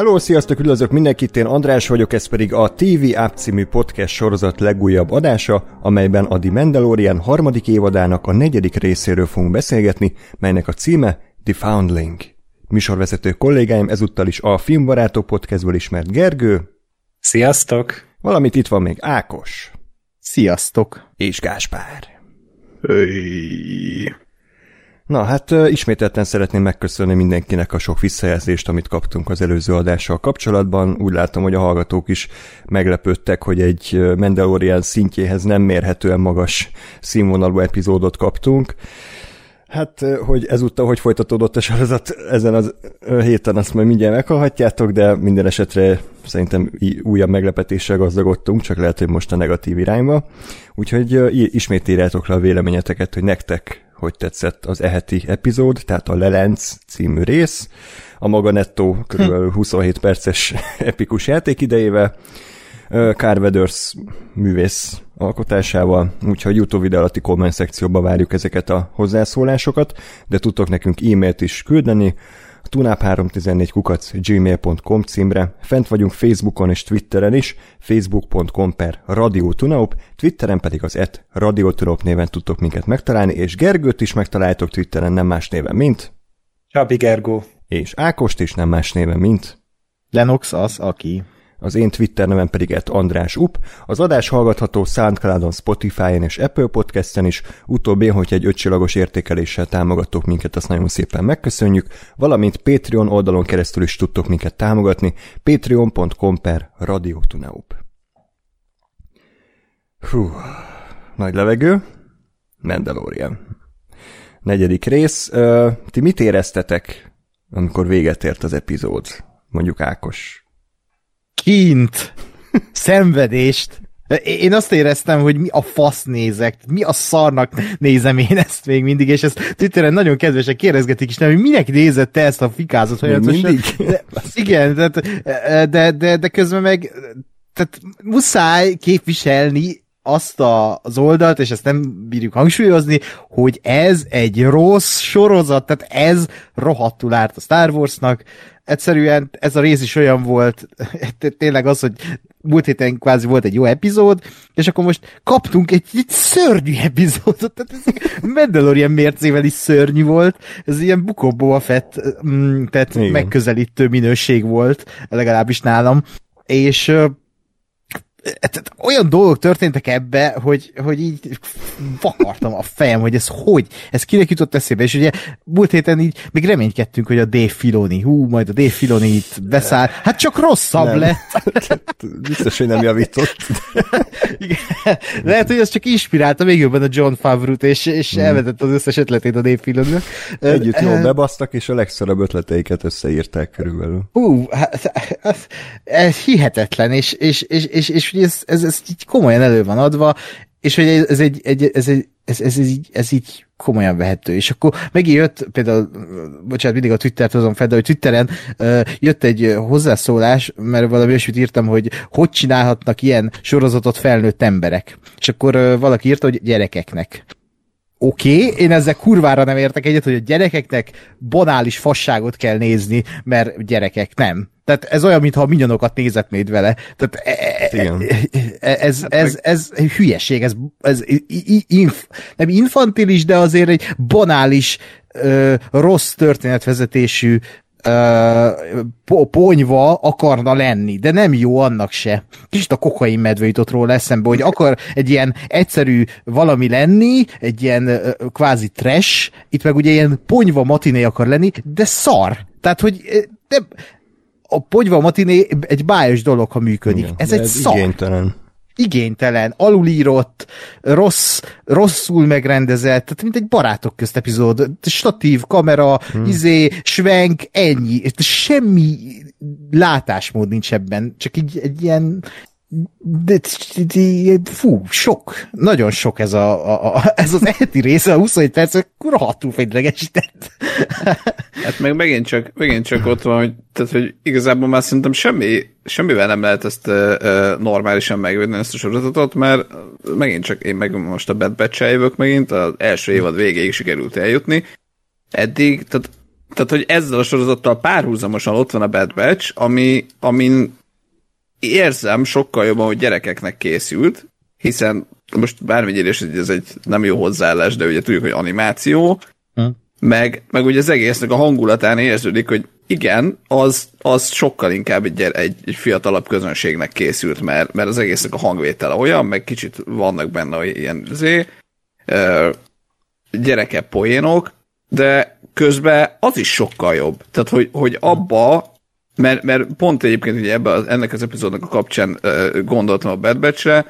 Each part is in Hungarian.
Hello, sziasztok, üdvözlök mindenkit, én András vagyok, ez pedig a TV App című podcast sorozat legújabb adása, amelyben a The Mandalorian harmadik évadának a negyedik részéről fogunk beszélgetni, melynek a címe The Foundling. Műsorvezető kollégáim ezúttal is a Filmbarátok podcastből ismert Gergő. Sziasztok! Valamit itt van még Ákos. Sziasztok! És Gáspár. Öy. Na hát ismételten szeretném megköszönni mindenkinek a sok visszajelzést, amit kaptunk az előző adással kapcsolatban. Úgy látom, hogy a hallgatók is meglepődtek, hogy egy Mandalorian szintjéhez nem mérhetően magas színvonalú epizódot kaptunk. Hát, hogy ezúttal hogy folytatódott a sorozat ezen az héten, azt majd mindjárt meghallhatjátok, de minden esetre szerintem újabb meglepetéssel gazdagodtunk, csak lehet, hogy most a negatív irányba. Úgyhogy ismét írjátok le a véleményeteket, hogy nektek hogy tetszett az eheti epizód, tehát a Lelenc című rész, a maga nettó kb. 27 perces epikus játékidejével, Carl Weathers művész alkotásával, úgyhogy YouTube videó alatti komment szekcióba várjuk ezeket a hozzászólásokat, de tudtok nekünk e-mailt is küldeni, a tunap314 kukac gmail.com címre, fent vagyunk Facebookon és Twitteren is, facebook.com per Radio Tunaup, Twitteren pedig az et Radio Tunaup néven tudtok minket megtalálni, és Gergőt is megtaláltok Twitteren nem más néven, mint Csabi Gergó. És Ákost is nem más néven, mint Lenox az, aki az én Twitter nevem pedig ett András Up. Az adás hallgatható Soundcloudon, Spotify-on és Apple Podcast-en is, utóbbi, hogy egy ötcsillagos értékeléssel támogatok minket, azt nagyon szépen megköszönjük, valamint Patreon oldalon keresztül is tudtok minket támogatni, patreon.com per radiotunaup. Hú, nagy levegő, Mandalorian. Negyedik rész. Ti mit éreztetek, amikor véget ért az epizód? Mondjuk Ákos kint szenvedést. Én azt éreztem, hogy mi a fasz nézek, mi a szarnak nézem én ezt még mindig, és ezt Twitteren nagyon kedvesen kérdezgetik is, nem, hogy minek nézett te ezt a fikázat mindig? De, igen, de, de, de, de közben meg tehát muszáj képviselni azt a, az oldalt, és ezt nem bírjuk hangsúlyozni, hogy ez egy rossz sorozat, tehát ez rohadtul árt a Star Warsnak, egyszerűen ez a rész is olyan volt, tényleg az, hogy múlt héten kvázi volt egy jó epizód, és akkor most kaptunk egy, egy szörnyű epizódot, tehát ez Mandalorian mércével is szörnyű volt, ez ilyen bukóból a fett, mm, tehát Igen. megközelítő minőség volt, legalábbis nálam, és olyan dolgok történtek ebbe, hogy, hogy így vakartam a fejem, hogy ez hogy, ez kinek jutott eszébe, és ugye múlt héten így még reménykedtünk, hogy a Dave Filoni, hú, majd a Dave Filoni itt beszáll, hát csak rosszabb nem. lett. Biztos, hogy nem javított. Igen. Lehet, hogy ez csak inspirálta még jobban a John Favreau-t, és, és hmm. elvetett az összes ötletét a Dave filoni Együtt jól bebasztak, és a legszarabb ötleteiket összeírták körülbelül. Hú, hát, ez hihetetlen, és, és, és, és, és hogy ez, ez, ez így komolyan elő van adva, és hogy ez egy, egy ez, egy, ez, ez, ez, így, ez így komolyan vehető. És akkor megint jött, például, bocsánat, mindig a Twittert hozom fel, de hogy Twitteren uh, jött egy hozzászólás, mert valami olyasmit írtam, hogy hogy csinálhatnak ilyen sorozatot felnőtt emberek. És akkor uh, valaki írta, hogy gyerekeknek. Oké, okay, én ezzel kurvára nem értek egyet, hogy a gyerekeknek banális fasságot kell nézni, mert gyerekek nem. Tehát ez olyan, mintha minyonokat nézetnéd vele. Tehát e, e, e, ez, ez, ez, ez hülyeség, ez, ez inf, nem infantilis, de azért egy banális, rossz történetvezetésű ponyva akarna lenni, de nem jó annak se. Kicsit a kokain medve jutott róla eszembe, hogy akar egy ilyen egyszerű valami lenni, egy ilyen kvázi trash, itt meg ugye ilyen ponyva matiné akar lenni, de szar. Tehát, hogy de a ponyva matiné egy bájos dolog, ha működik. Igen, ez egy ez szar. Igénytelen igénytelen, alulírott, rossz, rosszul megrendezett, tehát mint egy barátok közt epizód, statív, kamera, hmm. izé, svenk, ennyi, semmi látásmód nincs ebben, csak így egy ilyen fú, sok, nagyon sok ez, a, a, a ez az eheti része, a 27 perc, rohadtul fegylegesített. Hát meg megint csak, megint csak ott van, hogy, tehát, hogy igazából már szerintem semmi, semmivel nem lehet ezt uh, normálisan megvédni ezt a sorozatot, mert megint csak én meg most a Bad batch megint, az első évad végéig sikerült eljutni. Eddig, tehát tehát, hogy ezzel a sorozattal párhuzamosan ott van a Bad Batch, ami, amin érzem sokkal jobban, hogy gyerekeknek készült, hiszen most bármennyire is ez egy nem jó hozzáállás, de ugye tudjuk, hogy animáció, hm. meg, meg ugye az egésznek a hangulatán érződik, hogy igen, az, az sokkal inkább egy, egy, egy fiatalabb közönségnek készült, mert, mert az egésznek a hangvétele olyan, meg kicsit vannak benne ilyen zé, gyerekebb poénok, de közben az is sokkal jobb. Tehát, hogy, hogy abba, mert, mert pont egyébként ugye ebbe, az, ennek az epizódnak a kapcsán uh, gondoltam a Bad Batch-re,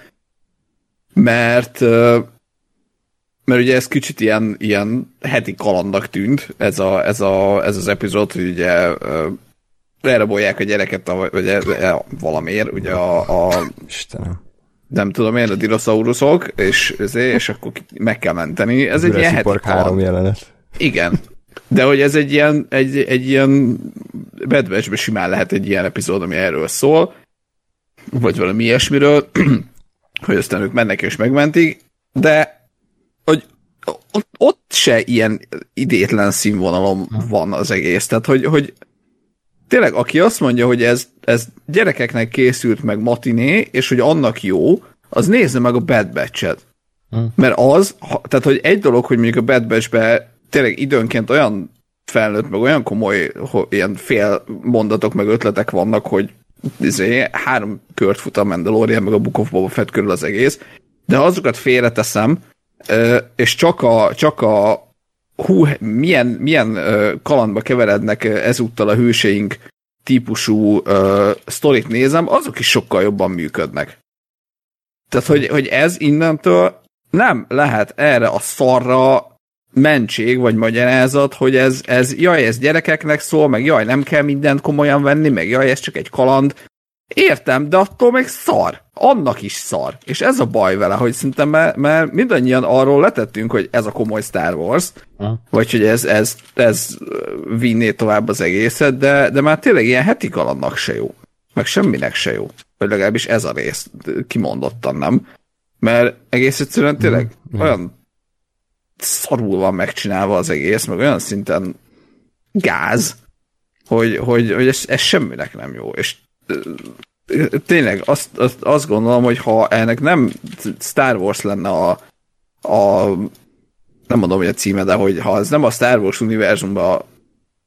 mert uh, mert ugye ez kicsit ilyen, ilyen heti kalandak tűnt, ez, a, ez, a, ez az epizód, hogy ugye uh, elrabolják a gyereket, a, vagy e, valamiért, ugye a, a Istenem. nem tudom én, a dinoszauruszok, és, és akkor meg kell menteni. Ez egy ilyen heti három jelenet. Igen. De hogy ez egy ilyen, egy, egy ilyen Bad Batch-be simán lehet egy ilyen epizód, ami erről szól, vagy valami ilyesmiről, hogy aztán ők mennek és megmentik, de hogy ott, ott se ilyen idétlen színvonalom van az egész. Tehát, hogy, hogy tényleg, aki azt mondja, hogy ez, ez gyerekeknek készült meg matiné, és hogy annak jó, az nézze meg a Bad Batch-et. Hmm. Mert az, tehát, hogy egy dolog, hogy mondjuk a Bad Batch-be tényleg időnként olyan felnőtt, meg olyan komoly ilyen fél mondatok, meg ötletek vannak, hogy izé, három kört fut a Mandalorian, meg a Book of Boba Fett körül az egész, de ha azokat félreteszem, és csak a, csak a hú, milyen, milyen kalandba keverednek ezúttal a hőseink típusú uh, sztorit nézem, azok is sokkal jobban működnek. Tehát, hogy, hogy ez innentől nem lehet erre a szarra mentség vagy magyarázat, hogy ez, ez jaj, ez gyerekeknek szól, meg jaj, nem kell mindent komolyan venni, meg jaj, ez csak egy kaland. Értem, de attól még szar. Annak is szar. És ez a baj vele, hogy szerintem, mert, mert mindannyian arról letettünk, hogy ez a komoly Star Wars, ha. vagy hogy ez, ez, ez vinné tovább az egészet, de, de már tényleg ilyen heti kalandnak se jó. Meg semminek se jó. Vagy legalábbis ez a rész kimondottan nem. Mert egész egyszerűen tényleg mm. olyan szarul van megcsinálva az egész, meg olyan szinten gáz, hogy, hogy, hogy ez, ez semminek nem jó. És tényleg azt, azt, azt gondolom, hogy ha ennek nem Star Wars lenne a, a nem mondom, hogy a címe, de hogy ha ez nem a Star Wars univerzumban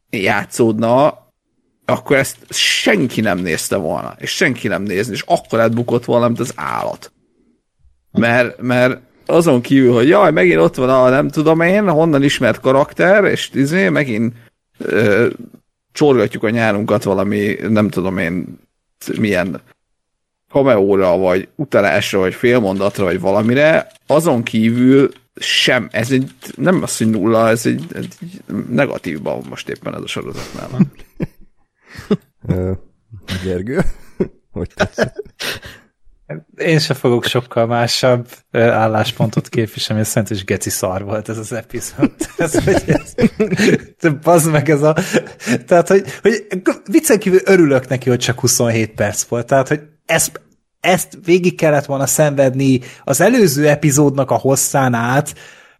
játszódna, akkor ezt senki nem nézte volna, és senki nem nézni, és akkor átbukott volna, mint az állat. Mert, mert azon kívül, hogy jaj, megint ott van a nem tudom én, honnan ismert karakter, és izé, megint ö, csorgatjuk a nyárunkat valami, nem tudom én, milyen kameóra, vagy utalásra, vagy félmondatra, vagy valamire, azon kívül sem, ez egy, nem az, hogy nulla, ez egy, egy negatívban most éppen ez a sorozatnál. Gergő, hogy tetszett? Én se fogok sokkal másabb álláspontot képviselni, mert szerint is geci szar volt ez az epizód. ez, hogy ez, meg ez a... Tehát, hogy, hogy viccen kívül örülök neki, hogy csak 27 perc volt. Tehát, hogy ezt, ezt végig kellett volna szenvedni az előző epizódnak a hosszán át,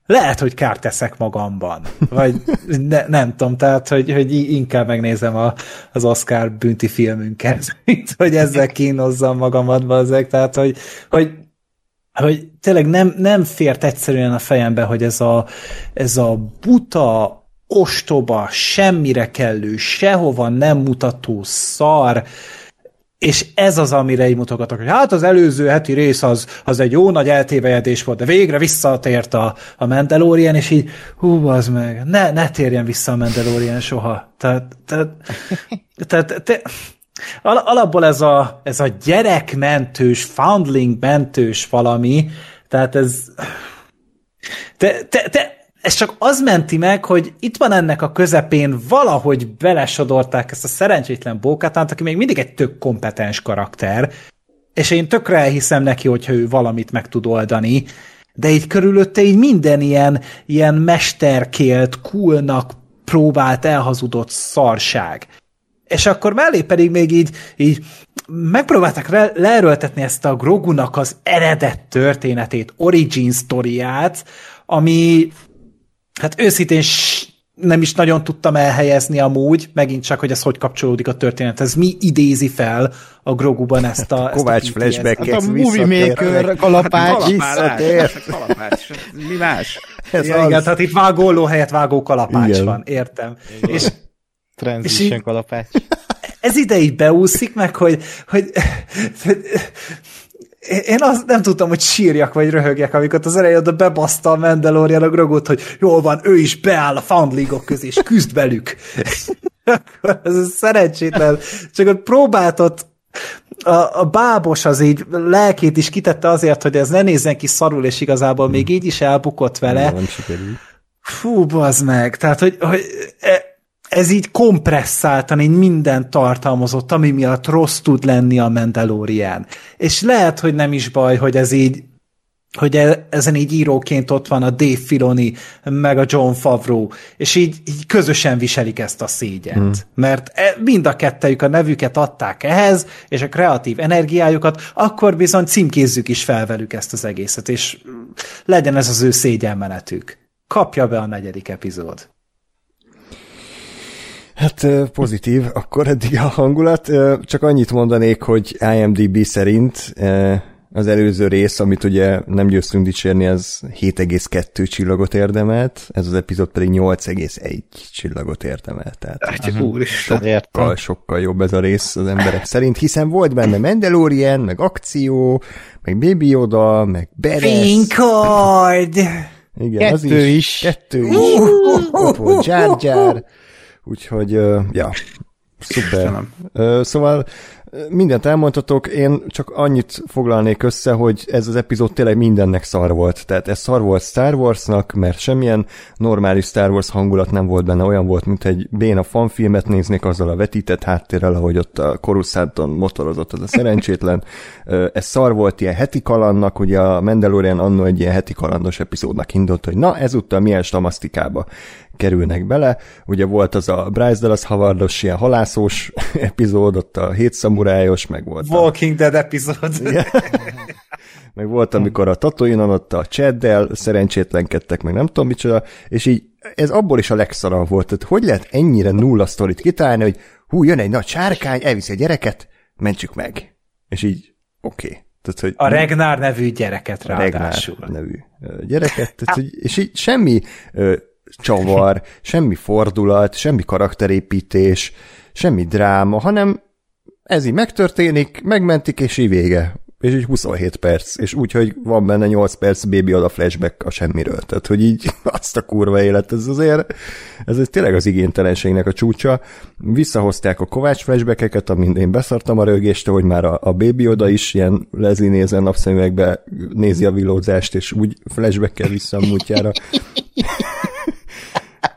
lehet, hogy kárt teszek magamban. Vagy ne, nem tudom, tehát, hogy, hogy inkább megnézem a, az Oscar bünti filmünket, mint hogy ezzel kínozzam magamat, ezek. Tehát, hogy, hogy, hogy tényleg nem, nem fért egyszerűen a fejembe, hogy ez a, ez a buta, ostoba, semmire kellő, sehova nem mutató szar, és ez az, amire így mutogatok, hogy hát az előző heti rész az, az egy jó nagy eltévejedés volt, de végre visszatért a, a Mandalorian, és így, hú, az meg, ne, ne térjen vissza a Mandalorian soha. Tehát, tehát, tehát te, alapból ez a, ez a gyerekmentős, foundling mentős valami, tehát ez te, te, te, ez csak az menti meg, hogy itt van ennek a közepén valahogy belesodorták ezt a szerencsétlen bókátát, aki még mindig egy tök kompetens karakter, és én tökre elhiszem neki, hogyha ő valamit meg tud oldani, de így körülötte így minden ilyen, ilyen mesterkélt, coolnak próbált elhazudott szarság. És akkor mellé pedig még így, így megpróbálták le- leerőltetni ezt a Grogunak az eredet történetét, origin sztoriát, ami hát őszintén nem is nagyon tudtam elhelyezni amúgy, megint csak, hogy ez hogy kapcsolódik a történethez. Mi idézi fel a Groguban ezt a, Kovács ezt a flashback Hát a Movie Maker kalapács. Visszatért. Kalapács. Mi más? Ez Ja, az. igen, tehát itt vágóló helyett vágó kalapács Igen. van, értem. És Transition És így- kalapács. ez ide így beúszik meg, hogy, hogy, hogy én azt nem tudtam, hogy sírjak vagy röhögjek, amikor az elején oda bebaszta a Mandalorian a Grogut, hogy jól van, ő is beáll a Found League-ok közé, és küzd velük. Akkor ez szerencsétlen. Csak ott próbáltott a, a bábos az így lelkét is kitette azért, hogy ez ne nézzen ki szarul, és igazából még így is elbukott vele. Nem sikerült. Fú, bazd meg. Tehát, hogy, hogy e- ez így kompresszáltan így minden tartalmazott, ami miatt rossz tud lenni a Mandalorian. És lehet, hogy nem is baj, hogy ez így hogy e- ezen így íróként ott van a Dave Filoni, meg a John Favreau, és így, így közösen viselik ezt a szégyent. Hmm. Mert e- mind a kettejük a nevüket adták ehhez, és a kreatív energiájukat, akkor bizony címkézzük is fel velük ezt az egészet, és legyen ez az ő szégyenmenetük. Kapja be a negyedik epizód. Hát pozitív, akkor eddig a hangulat. Csak annyit mondanék, hogy IMDB szerint az előző rész, amit ugye nem győztünk dicsérni, az 7,2 csillagot érdemelt, ez az epizód pedig 8,1 csillagot érdemelt. Tehát Hát, úristen. Értem. sokkal, sokkal jobb ez a rész az emberek szerint, hiszen volt benne Mandalorian, meg akció, meg Baby Yoda, meg Beres. Pinkard! Igen, az Kettő is. is. Kettő is. Ott volt Jar Jar. Úgyhogy, ja, szuper. Istenem. Szóval mindent elmondhatok, én csak annyit foglalnék össze, hogy ez az epizód tényleg mindennek szar volt. Tehát ez szar volt Star Warsnak, mert semmilyen normális Star Wars hangulat nem volt benne, olyan volt, mint egy béna fanfilmet néznék azzal a vetített háttérrel, ahogy ott a Coruscanton motorozott az a szerencsétlen. Ez szar volt ilyen heti kalannak, ugye a Mandalorian annó egy ilyen heti kalandos epizódnak indult, hogy na ezúttal milyen stamasztikába kerülnek bele. Ugye volt az a Bryce Dallas Howardos ilyen halászós epizód, ott a hét szamurájos, meg volt a, Walking Dead epizód. meg volt, amikor a Tatooine-on ott a Cheddel szerencsétlenkedtek, meg nem tudom micsoda, és így ez abból is a legszarabb volt. Tehát hogy lehet ennyire nulla sztorit kitalálni, hogy hú, jön egy nagy sárkány, elviszi a gyereket, mentsük meg. És így, oké. Okay. Tehát, hogy A Regnár nevű gyereket Regnár ráadásul. nevű ö, gyereket, tehát, hogy, és így semmi csavar, semmi fordulat, semmi karakterépítés, semmi dráma, hanem ez így megtörténik, megmentik, és így vége. És így 27 perc, és úgy, hogy van benne 8 perc baby oda flashback a semmiről. Tehát, hogy így azt a kurva élet, ez azért, ez egy tényleg az igénytelenségnek a csúcsa. Visszahozták a Kovács flashbackeket, amin én beszartam a rögést, hogy már a, a baby oda is ilyen Leslie nézen napszemüvegbe nézi a vilózást, és úgy flashbackkel vissza a.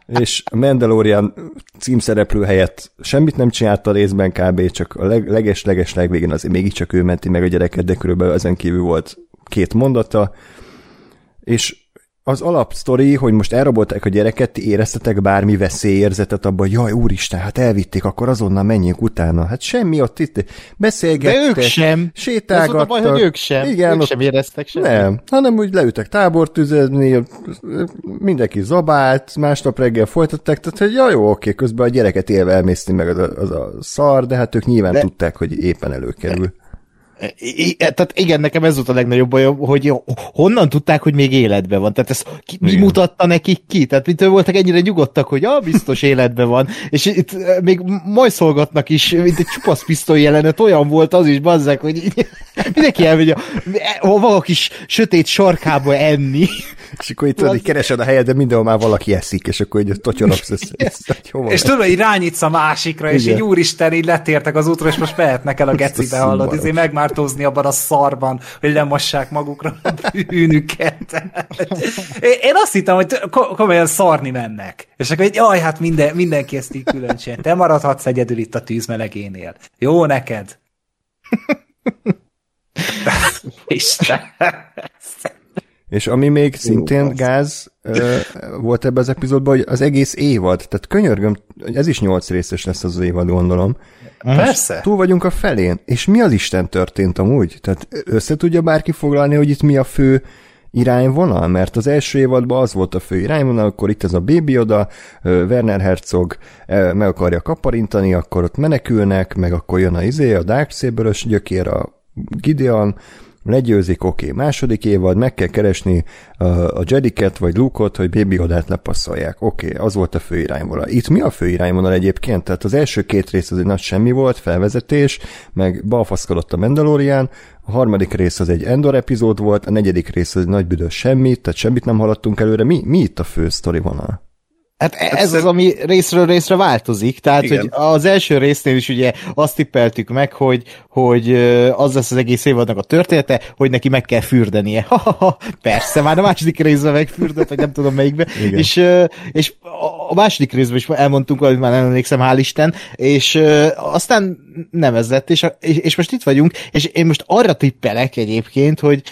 és a Mandalorian címszereplő helyett semmit nem csinált a részben kb. csak a leg, leges-leges legvégén azért mégiscsak ő menti meg a gyereket, de körülbelül ezen kívül volt két mondata, és az alapsztori, hogy most elrabolták a gyereket, ti éreztetek bármi veszélyérzetet abban, hogy jaj, úristen, hát elvitték, akkor azonnal menjünk utána. Hát semmi ott itt beszélgettek, De ők sem. sétálgattak. Az volt a baj, hogy ők sem. Igen, ők ott sem éreztek semmit. nem, hanem úgy leütek tábort tüzezni, mindenki zabált, másnap reggel folytatták, tehát hogy ja, jó, oké, közben a gyereket élve elmészni meg az a, az a szar, de hát ők nyilván de... De- tudták, hogy éppen előkerül. I- i- tehát igen, nekem ez volt a legnagyobb bajom, hogy honnan tudták, hogy még életben van. Tehát ez ki, mi Igen. mutatta nekik ki? Tehát mitől voltak ennyire nyugodtak, hogy ah, biztos életben van. És itt eh, még majszolgatnak is, mint egy csupasz pisztoly jelenet, olyan volt az is, bazzák, hogy így, mindenki elmegy a, a kis sötét sarkába enni. És akkor itt tudod, keresed a helyet, de mindenhol már valaki eszik, és akkor így totyorogsz össze. És tudod, így rányítsz a másikra, és Igen. így úristen, így letértek az útra, és most mehetnek el a gecibe, hallod, izé megmártózni abban a szarban, hogy lemossák magukra a bűnüket. Én- azt hittem, hogy ko- komolyan szarni mennek. És akkor egy, jaj, hát minden, mindenki ezt így külön csinál. Te maradhatsz egyedül itt a tűz melegénél. Jó neked. Isten. És ami még szintén gáz ö, volt ebben az epizódban, hogy az egész évad, tehát könyörgöm, ez is nyolc részes lesz az évad, gondolom. Persze. Túl vagyunk a felén, és mi az Isten történt amúgy? Tehát össze tudja bárki foglalni, hogy itt mi a fő irányvonal? Mert az első évadban az volt a fő irányvonal, akkor itt ez a Baby oda, Werner Herzog meg akarja kaparintani, akkor ott menekülnek, meg akkor jön a izé, a Darksaber-ös gyökér, a Gideon, legyőzik, oké, okay. második évad, meg kell keresni a, Jediket vagy Luke-ot, hogy Baby Yoda-t lepasszolják. Oké, okay, az volt a fő irányvonal. Itt mi a fő irányvonal egyébként? Tehát az első két rész az egy nagy semmi volt, felvezetés, meg balfaszkodott a Mandalorian, a harmadik rész az egy Endor epizód volt, a negyedik rész az egy nagy büdös semmit, tehát semmit nem haladtunk előre. Mi, mi itt a fő sztori vonal? Hát ez az, ami részről részre változik, tehát Igen. hogy az első résznél is ugye azt tippeltük meg, hogy, hogy az lesz az egész évadnak a története, hogy neki meg kell fürdenie. Ha, ha, ha, persze, már a második részben megfürdött, vagy nem tudom melyikbe, Igen. és, és a második részben is elmondtunk, hogy már nem emlékszem, hál' Isten, és aztán nem ez lett, és, és most itt vagyunk, és én most arra tippelek egyébként, hogy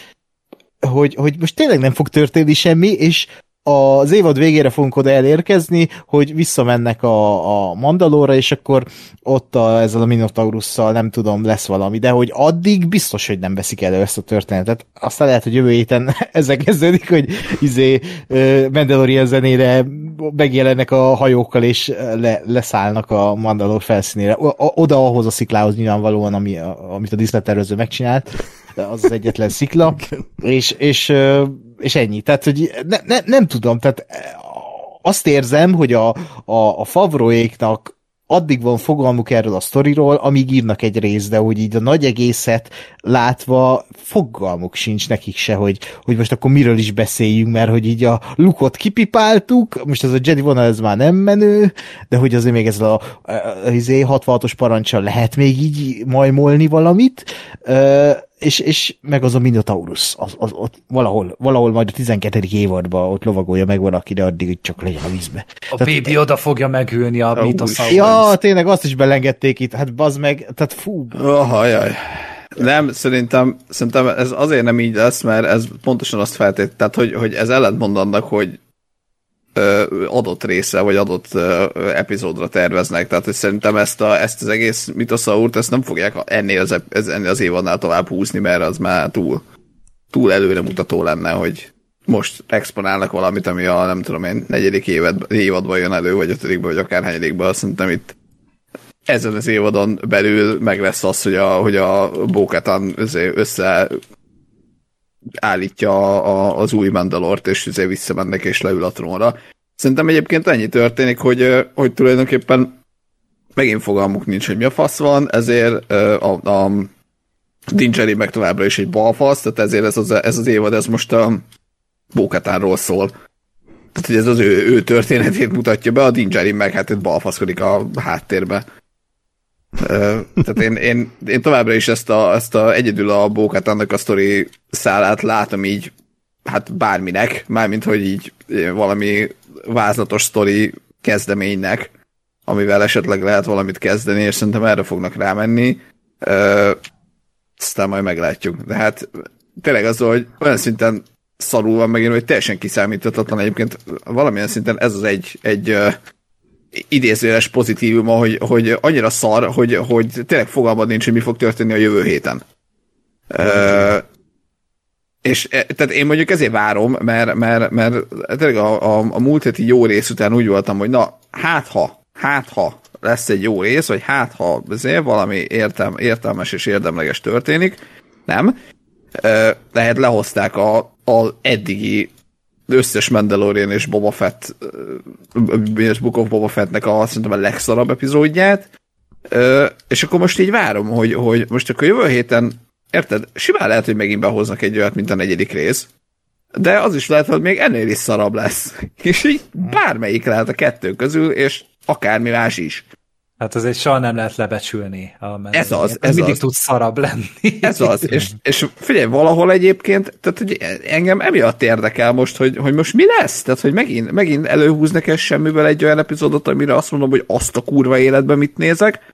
hogy, hogy most tényleg nem fog történni semmi, és az évad végére fogunk oda elérkezni, hogy visszamennek a, a Mandalóra, és akkor ott a, ezzel a Minotaurusszal nem tudom, lesz valami, de hogy addig biztos, hogy nem veszik elő ezt a történetet. Aztán lehet, hogy jövő héten ezzel kezdődik, hogy izé Mandalorian zenére megjelennek a hajókkal, és le, leszállnak a Mandalor felszínére. Oda ahhoz a sziklához nyilvánvalóan, ami, amit a diszletervező megcsinált az az egyetlen szikla, és, és, és ennyi. Tehát, hogy ne, ne, nem tudom, tehát azt érzem, hogy a, a, a Favroéknak addig van fogalmuk erről a sztoriról, amíg írnak egy részt, de hogy így a nagy egészet látva fogalmuk sincs nekik se, hogy, hogy most akkor miről is beszéljünk, mert hogy így a lukot kipipáltuk, most ez a Jedi vonal ez már nem menő, de hogy azért még ez a, a, a, a 66-os parancsal lehet még így majmolni valamit, és, és meg az a Minotaurus, az, az, ott valahol, valahol majd a 12. évadban ott lovagolja meg van, aki, de addig csak legyen a vízbe. A tehát, baby oda fogja megülni a Minotaurus. Ja, tényleg azt is belengedték itt, hát bazd meg, tehát fú. Oh, jaj. Nem, szerintem, szerintem ez azért nem így lesz, mert ez pontosan azt feltét, tehát hogy, hogy ez ellentmond annak, hogy adott része, vagy adott epizódra terveznek. Tehát hogy szerintem ezt, a, ezt az egész mitoszaurt, ezt nem fogják ennél az, ennél az évadnál tovább húzni, mert az már túl, túl előremutató lenne, hogy most exponálnak valamit, ami a nem tudom én, negyedik évad, évadban jön elő, vagy ötödikben, vagy akár hányadikban, szerintem itt ezen az évadon belül meg lesz az, hogy a, hogy a Bókatan össze állítja a, az új Mandalort, és azért visszamennek és leül a trónra. Szerintem egyébként ennyi történik, hogy, hogy tulajdonképpen megint fogalmuk nincs, hogy mi a fasz van, ezért a, a Dingeri meg továbbra is egy balfasz, tehát ezért ez az, ez az évad, ez most a Bókatánról szól. Tehát, hogy ez az ő, ő történetét mutatja be, a Dingeri meg hát itt balfaszkodik a háttérbe tehát én, én, én továbbra is ezt a, ezt a egyedül a bókát annak a sztori szálát látom így, hát bárminek, mármint hogy így valami vázlatos sztori kezdeménynek, amivel esetleg lehet valamit kezdeni, és szerintem erre fognak rámenni. Ö, aztán majd meglátjuk. De hát tényleg az, hogy olyan szinten szarul van megint, hogy teljesen kiszámíthatatlan egyébként valamilyen szinten ez az egy, egy idézőjeles pozitívum, hogy, hogy annyira szar, hogy, hogy tényleg fogalmad nincs, hogy mi fog történni a jövő héten. És e, tehát én mondjuk ezért várom, mert, mert, mert tényleg a, a, a múlt heti jó rész után úgy voltam, hogy na, hát ha, hát ha lesz egy jó rész, vagy hát ha azért valami értelm, értelmes és érdemleges történik, nem. Uh, lehet lehozták a, a eddigi összes Mandalorian és Boba Fett, és Book of Boba Fettnek a, szerintem a legszarabb epizódját, és akkor most így várom, hogy, hogy most akkor jövő héten, érted, simán lehet, hogy megint behoznak egy olyat, mint a negyedik rész, de az is lehet, hogy még ennél is szarabb lesz. És így bármelyik lehet a kettő közül, és akármi más is. Hát azért soha nem lehet lebecsülni. A ez az. Ez, mindig az. tud szarabb lenni. Ez az. És, és figyelj, valahol egyébként, tehát hogy engem emiatt érdekel most, hogy, hogy most mi lesz? Tehát, hogy megint, megint előhúznak ez semmiből egy olyan epizódot, amire azt mondom, hogy azt a kurva életben mit nézek,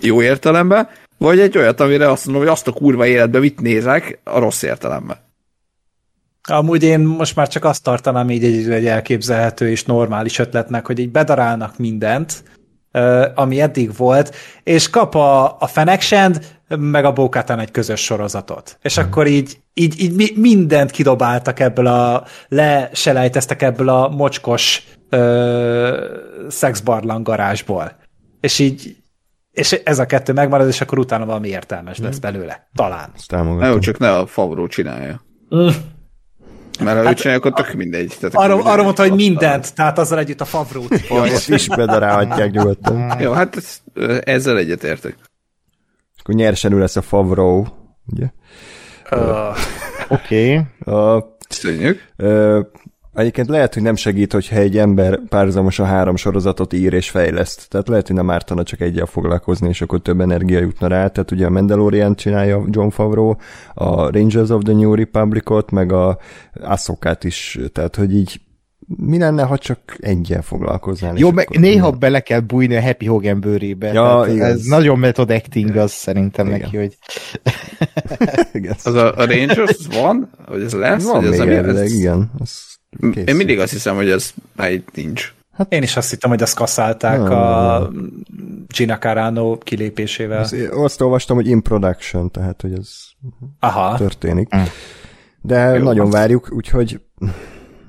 jó értelemben, vagy egy olyat, amire azt mondom, hogy azt a kurva életben mit nézek, a rossz értelemben. Amúgy én most már csak azt tartanám így egy, egy elképzelhető és normális ötletnek, hogy így bedarálnak mindent, ami eddig volt, és kap a, a Feneksend meg a Bókátán egy közös sorozatot. És akkor így, így, így mi- mindent kidobáltak ebből a, leselejteztek ebből a mocskos ö, szexbarlang garázsból. És így, és ez a kettő megmarad, és akkor utána valami értelmes lesz belőle. Talán. Ezt Na támogatom. jó, csak ne a Favreau csinálja. Mert ha ő csinálja, akkor tök mindegy. Tehát Arra, arra mondta, hogy mindent, tehát azzal együtt a Favrót. Azt is bedarálhatják nyugodtan. Jó, hát ez, ezzel egyetértek. Akkor nyersen ő lesz a Favreau, ugye? Oké. Okay. Köszönjük. ö, egyébként lehet, hogy nem segít, hogyha egy ember párhuzamosan három sorozatot ír és fejleszt. Tehát lehet, hogy nem ártana csak egyel foglalkozni, és akkor több energia jutna rá. Tehát ugye a Mandalorian csinálja John Favreau, a Rangers of the New Republicot, meg a Ahsoka-t is. Tehát, hogy így mi lenne, ha csak egyel foglalkoznál? Jó, meg akkor- néha bele kell bújni a Happy Hogan bőrébe. Ja, ez nagyon method acting az szerintem Igen. neki, hogy Igen. Az a, a Rangers van? Hogy ez lesz? Van hogy ez még ami- elvileg, ez, Az Én mindig azt hiszem, hogy ez már itt nincs. Én is azt hittem, hogy azt kaszálták Nem. a Gina Carano kilépésével. Az- Azt olvastam, hogy in production, tehát, hogy ez Aha. történik. Mm. De Jó, nagyon az- várjuk, úgyhogy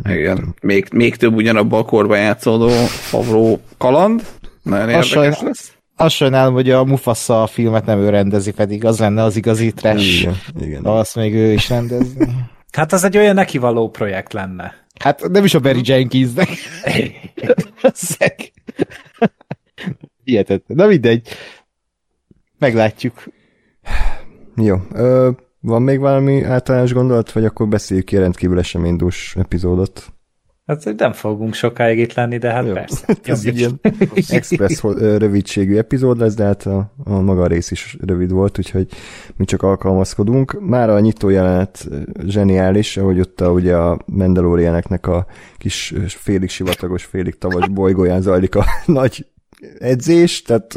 Igen. Még, még több ugyanabban a korban játszódó Favreau kaland. Nagyon érdekes sajnos- lesz. azt sajnálom, hogy a Mufasa filmet nem ő rendezi, pedig az lenne az igazi trash. igen, igen. Azt még ő is rendezni. Hát az egy olyan nekivaló projekt lenne. Hát nem is a Barry Jenkinsnek. Szeg. Hihetetlen. Na mindegy. Meglátjuk. Jó. Ö, van még valami általános gondolat, vagy akkor beszéljük ki a rendkívül eseménydús epizódot? Hát hogy nem fogunk sokáig itt lenni, de hát Jó. persze. Ez egy ilyen express rövidségű epizód lesz, de hát a, a maga rész is rövid volt, úgyhogy mi csak alkalmazkodunk. Már a nyitó jelenet zseniális, ahogy ott a, ugye a Mandalorianeknek a kis félig sivatagos, félig tavas bolygóján zajlik a nagy edzés, tehát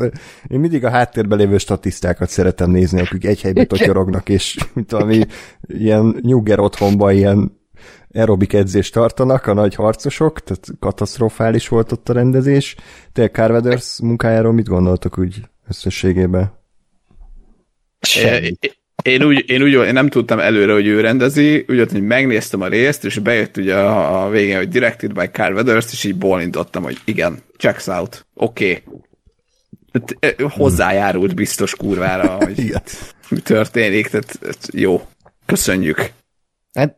én mindig a háttérben lévő statisztákat szeretem nézni, akik egy helyben totyorognak, és mint valami ilyen nyugger otthonban ilyen aerobik edzést tartanak a nagy harcosok, tehát katasztrofális volt ott a rendezés. Te Carveders munkájáról mit gondoltok úgy összességében? Én, én, úgy, én úgy, én nem tudtam előre, hogy ő rendezi, úgy hogy megnéztem a részt, és bejött ugye a, a végén, hogy directed by Carl Weathers, és így bólintottam, hogy igen, checks out, oké. Okay. Hozzájárult biztos kurvára, hogy Igen. mi történik, tehát jó. Köszönjük. Hát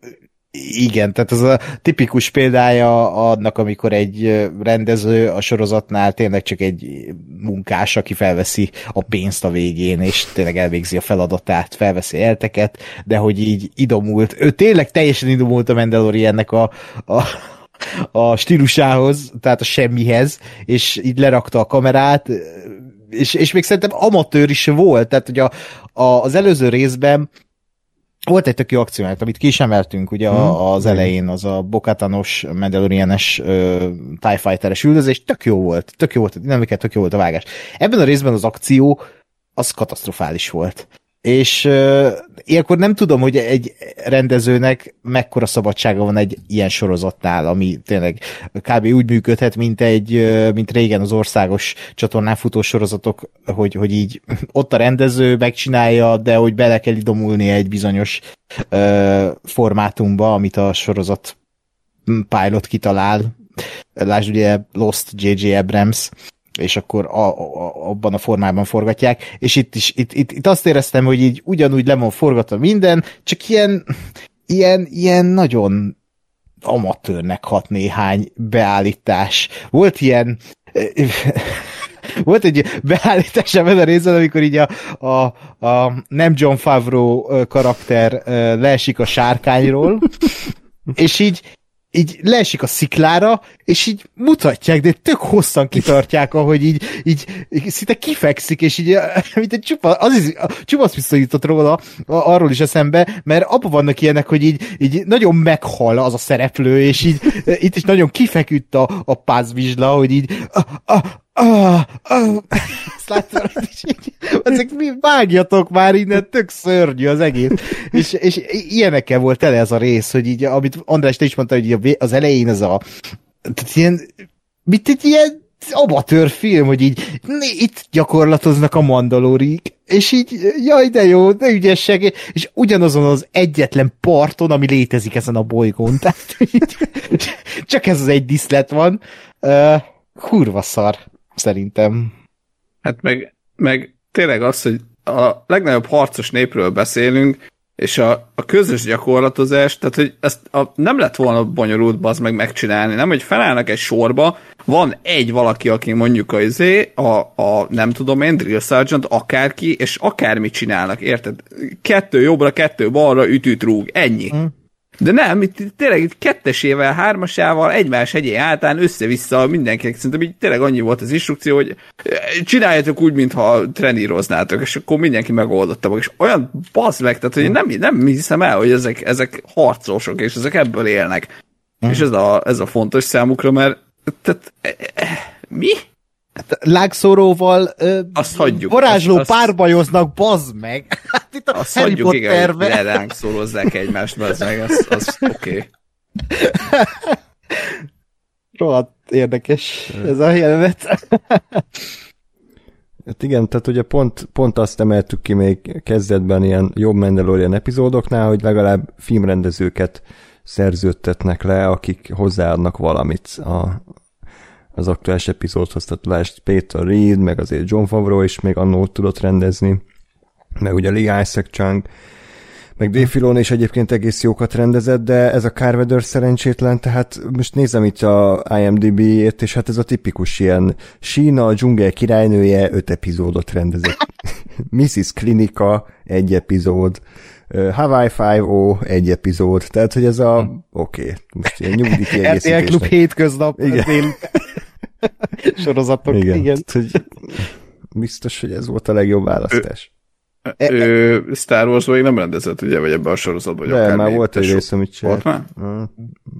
igen, tehát ez a tipikus példája annak, amikor egy rendező a sorozatnál tényleg csak egy munkás, aki felveszi a pénzt a végén, és tényleg elvégzi a feladatát, felveszi elteket, de hogy így idomult, ő tényleg teljesen idomult a Mandaloriannek a, a a stílusához, tehát a semmihez, és így lerakta a kamerát, és, és még szerintem amatőr is volt, tehát hogy a, a, az előző részben volt egy tök jó akcióját, amit ki ugye a, az elején, az a Bokatanos, Mandalorianes uh, TIE Fighter-es üldözés, tök jó volt, tök jó volt a dinamika, tök jó volt a vágás. Ebben a részben az akció, az katasztrofális volt. És uh, ilyenkor nem tudom, hogy egy rendezőnek mekkora szabadsága van egy ilyen sorozatnál, ami tényleg kb. úgy működhet, mint egy, mint régen az országos csatornán futó sorozatok, hogy, hogy így ott a rendező megcsinálja, de hogy bele kell idomulni egy bizonyos uh, formátumba, amit a sorozat pilot kitalál. Lásd ugye Lost J.J. Abrams, és akkor a, a, abban a formában forgatják, és itt is, itt, itt, itt azt éreztem, hogy így ugyanúgy le van forgatva minden, csak ilyen, ilyen, ilyen nagyon amatőrnek hat néhány beállítás. Volt ilyen volt egy beállítás ebben a részben, amikor így a, a, a nem John Favreau karakter leesik a sárkányról, és így így leesik a sziklára, és így mutatják, de tök hosszan kitartják, ahogy így, így, így szinte kifekszik, és így, mint egy csupa, az is, csupasz visszajutott róla, arról is eszembe, mert abban vannak ilyenek, hogy így, így nagyon meghal az a szereplő, és így itt is nagyon kifeküdt a, a pázvizsla, hogy így ah, ah, ah, ah. ezt láttam, és így, mi vágjatok már innen, tök szörnyű az egész. És, és ilyenekkel volt tele ez a rész, hogy így, amit András te is mondta, hogy az elején ez a tehát ilyen, mint egy ilyen amatőr film, hogy így itt gyakorlatoznak a mandalórik, és így, jaj, de jó, de ügyesség, és ugyanazon az egyetlen parton, ami létezik ezen a bolygón, tehát így, csak ez az egy diszlet van. Uh, kurva szar, szerintem. Hát meg, meg tényleg az, hogy a legnagyobb harcos népről beszélünk, és a, a közös gyakorlatozás, tehát hogy ezt a, nem lett volna bonyolult bazd meg megcsinálni, nem, hogy felállnak egy sorba, van egy valaki, aki mondjuk a, izé, a, a nem tudom én, drill sergeant, akárki, és akármit csinálnak, érted? Kettő jobbra, kettő balra, ütüt rúg, ennyi. Mm. De nem, itt tényleg itt kettesével, hármasával, egymás hegyén általán össze-vissza mindenkinek szerintem így tényleg annyi volt az instrukció, hogy eh, csináljátok úgy, mintha treníroznátok, és akkor mindenki megoldotta És olyan bazd meg, tehát hogy nem, nem hiszem el, hogy ezek, ezek harcosok, és ezek ebből élnek. Mm. És ez a, ez a fontos számukra, mert tehát, eh, eh, mi? Hát, lágszóróval ö, azt hagyjuk. varázsló azt, párbajoznak, bazd meg. Hát itt a azt Harry hagyjuk, igen, hogy ránk szólozzák egymást, bazd meg, az, az oké. Okay. Rohadt érdekes ez a jelenet. Hát igen, tehát ugye pont, pont azt emeltük ki még kezdetben ilyen jobb Mandalorian epizódoknál, hogy legalább filmrendezőket szerződtetnek le, akik hozzáadnak valamit a, az aktuális epizódhoz, tehát lásd Peter Reed, meg azért John Favreau is még annó tudott rendezni, meg ugye Lee Isaac Chung, meg Dave Filoni is egyébként egész jókat rendezett, de ez a Carvedor szerencsétlen, tehát most nézem itt a IMDb-ét, és hát ez a tipikus ilyen Sína, a dzsungel királynője öt epizódot rendezett. Mrs. Klinika egy epizód, Hawaii 5 egy epizód, tehát hogy ez a oké, okay, most ilyen nyugdíj kiegészítésnek. RTL Klub hétköznap. Igen. sorozatok, igen. igen. Hogy biztos, hogy ez volt a legjobb választás. Ő, ő Star wars még nem rendezett, ugye, vagy ebben a sorozatban, vagy De, már volt egy rész, amit csinált. Volt már?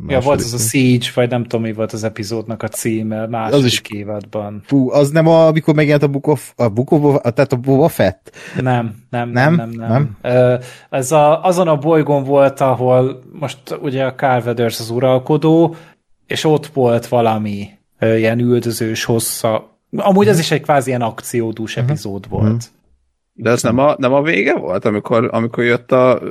Ja, volt az a Siege, vagy nem tudom, mi volt az epizódnak a címe, második az is, évadban. Fú, az nem a, amikor megjelent a Book of, a Book of, tehát a Boba Fett? Nem, nem, nem, nem. nem, nem. Ez a, azon a bolygón volt, ahol most ugye a Carl Weathers az uralkodó, és ott volt valami ilyen üldözős hossza. Amúgy ez is egy kvázi ilyen akciódús uh-huh. epizód volt. De ez nem a, nem a vége volt, amikor, amikor jött a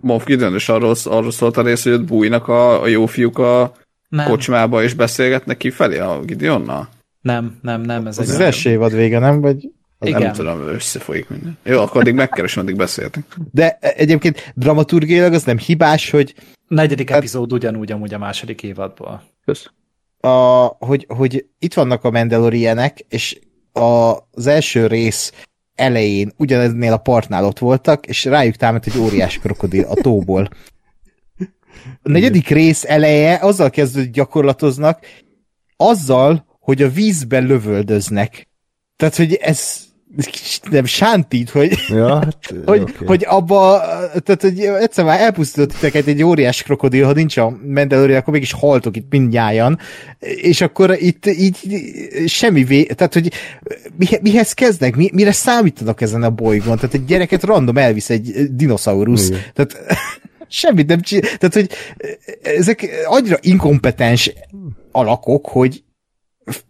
Moff Gideon, és arról, arról szólt a rész, hogy ott bújnak a, a jó fiúk a nem. kocsmába, és beszélgetnek kifelé a Gideonnal? Nem, nem, nem. Ez az, az első évad vége, nem? Vagy... Igen. Nem tudom, összefolyik minden. Jó, akkor addig megkeresem, addig beszéltek. De egyébként dramaturgiailag az nem hibás, hogy... A negyedik hát... epizód ugyanúgy amúgy a második évadból. Kösz. A, hogy, hogy itt vannak a Mandalorianek, és a, az első rész elején ugyaneznél a partnál ott voltak, és rájuk támadt egy óriás krokodil a tóból. A negyedik rész eleje azzal kezdődik gyakorlatoznak, azzal, hogy a vízben lövöldöznek. Tehát, hogy ez nem sántít, hogy, ja, hát, hogy, okay. hogy abba, tehát hogy egyszer már elpusztított titeket egy óriás krokodil, ha nincs a Mandalorian, akkor mégis haltok itt mindnyájan, és akkor itt így semmi vé, tehát hogy mihez kezdnek, mi, mire számítanak ezen a bolygón, tehát egy gyereket random elvisz egy dinoszaurusz, Igen. tehát semmit nem csinál, tehát hogy ezek annyira inkompetens alakok, hogy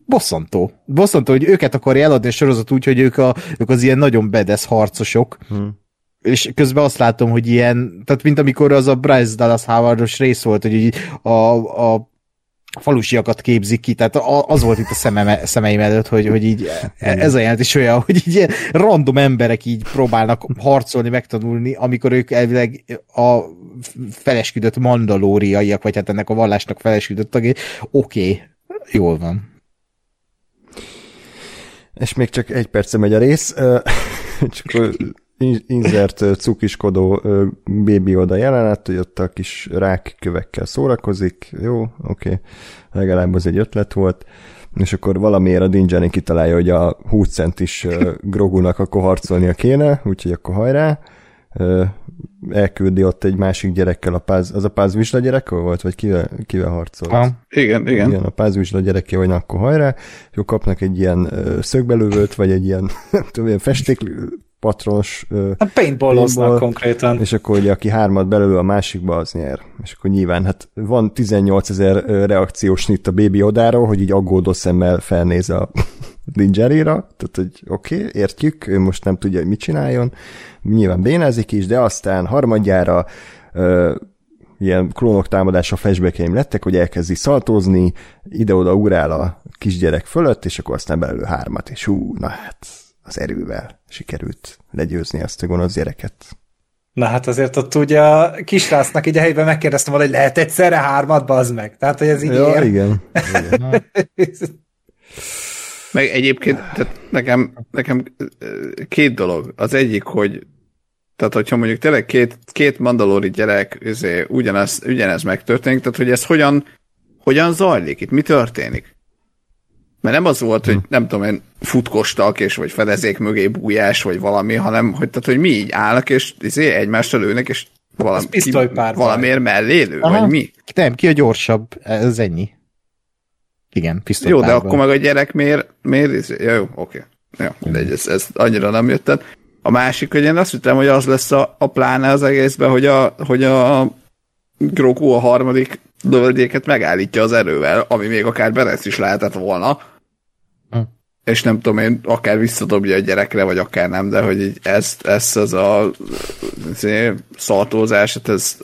bosszantó. Bosszantó, hogy őket akarja eladni a sorozat úgy, hogy ők, a, ők az ilyen nagyon bedesz harcosok. Hmm. És közben azt látom, hogy ilyen, tehát mint amikor az a Bryce Dallas Howardos rész volt, hogy így a, a falusiakat képzik ki, tehát az volt itt a szemem, szemeim előtt, hogy, hogy így ez a jelent is olyan, hogy így random emberek így próbálnak harcolni, megtanulni, amikor ők elvileg a felesküdött mandalóriaiak, vagy hát ennek a vallásnak felesküdött tagjai, oké, okay, jól van. És még csak egy perce megy a rész, csak inzert cukiskodó bébi oda jelenet, hogy ott a kis rákkövekkel szórakozik, jó, oké, okay. legalább az egy ötlet volt, és akkor valamiért a Dinjani kitalálja, hogy a 20 centis Grogunak akkor harcolnia kéne, úgyhogy akkor hajrá, elküldi ott egy másik gyerekkel, a páz, az a pázvizsla gyerek volt, vagy kivel, kivel harcol? Ha. Igen, igen. Igen, a pázvizsla gyereke, hogy akkor hajrá, jó kapnak egy ilyen szögbelövőt, vagy egy ilyen, nem tudom, ilyen festék patronos ö, Hát paintballoznak Paintball. konkrétan. és akkor ugye aki hármat belül a másikba, az nyer. És akkor nyilván, hát van 18 ezer reakciós nyit a Baby Odáról, hogy így aggódó szemmel felnéz a Dingerira, tehát hogy oké, okay, értjük, ő most nem tudja, hogy mit csináljon, nyilván bénázik is, de aztán harmadjára ö, ilyen klónok támadása flashbackeim lettek, hogy elkezdi szaltózni, ide-oda ugrál a kisgyerek fölött, és akkor aztán belül hármat, és hú, na hát az erővel sikerült legyőzni azt a gonosz gyereket. Na hát azért ott ugye a kisrácnak így a helyben megkérdeztem volna, hogy lehet egyszerre hármat, bazd meg. Tehát, hogy ez így Ja, ér. igen. igen. Meg egyébként tehát nekem, nekem két dolog. Az egyik, hogy tehát, hogyha mondjuk tényleg két, két mandalori gyerek üzé, ugyanez, ugyanez megtörténik, tehát, hogy ez hogyan, hogyan zajlik itt, mi történik? Mert nem az volt, hogy nem tudom én, futkostak, és vagy fedezék mögé bújás, vagy valami, hanem hogy, tehát, hogy mi így állnak, és izé, egymást lőnek, és valami, pisztolypárbaj. valamiért mellé lő, Aha. vagy mi? Nem, ki a gyorsabb, ez ennyi. Igen, pisztoly Jó, de akkor meg a gyerek miért, miért ja, jó, oké. Jó, de ez, ez annyira nem jött el. A másik, hogy én azt hittem, hogy az lesz a, a pláne az egészben, hogy a, hogy a Grogu a harmadik lövedéket megállítja az erővel, ami még akár Berec is lehetett volna. Hm. És nem tudom én, akár visszadobja a gyerekre, vagy akár nem, de hogy így ezt, ezt az a szaltózás, hát ez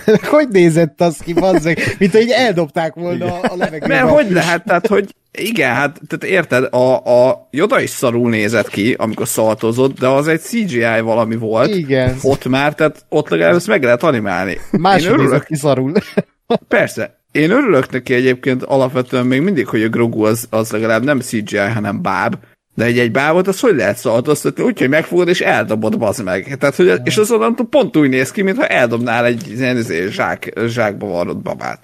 hogy nézett az ki, bazzeg? Mint hogy így eldobták volna a levegőbe. Mert hogy lehet, tehát, hogy igen, hát tehát érted, a, a Yoda is szarul nézett ki, amikor szaltozott, de az egy CGI valami volt. Igen. Ott már, tehát ott legalább ezt meg lehet animálni. Máshogy nézett ki szarul. persze. Én örülök neki egyébként alapvetően még mindig, hogy a Grogu az, az legalább nem CGI, hanem báb, de egy, egy bábot az hogy lehet szaltoztatni? Úgyhogy megfogod és eldobod, bazd meg. Tehát, hogy, és az onnantól pont úgy néz ki, mintha eldobnál egy ilyen izé, zsák, zsákba varrott babát.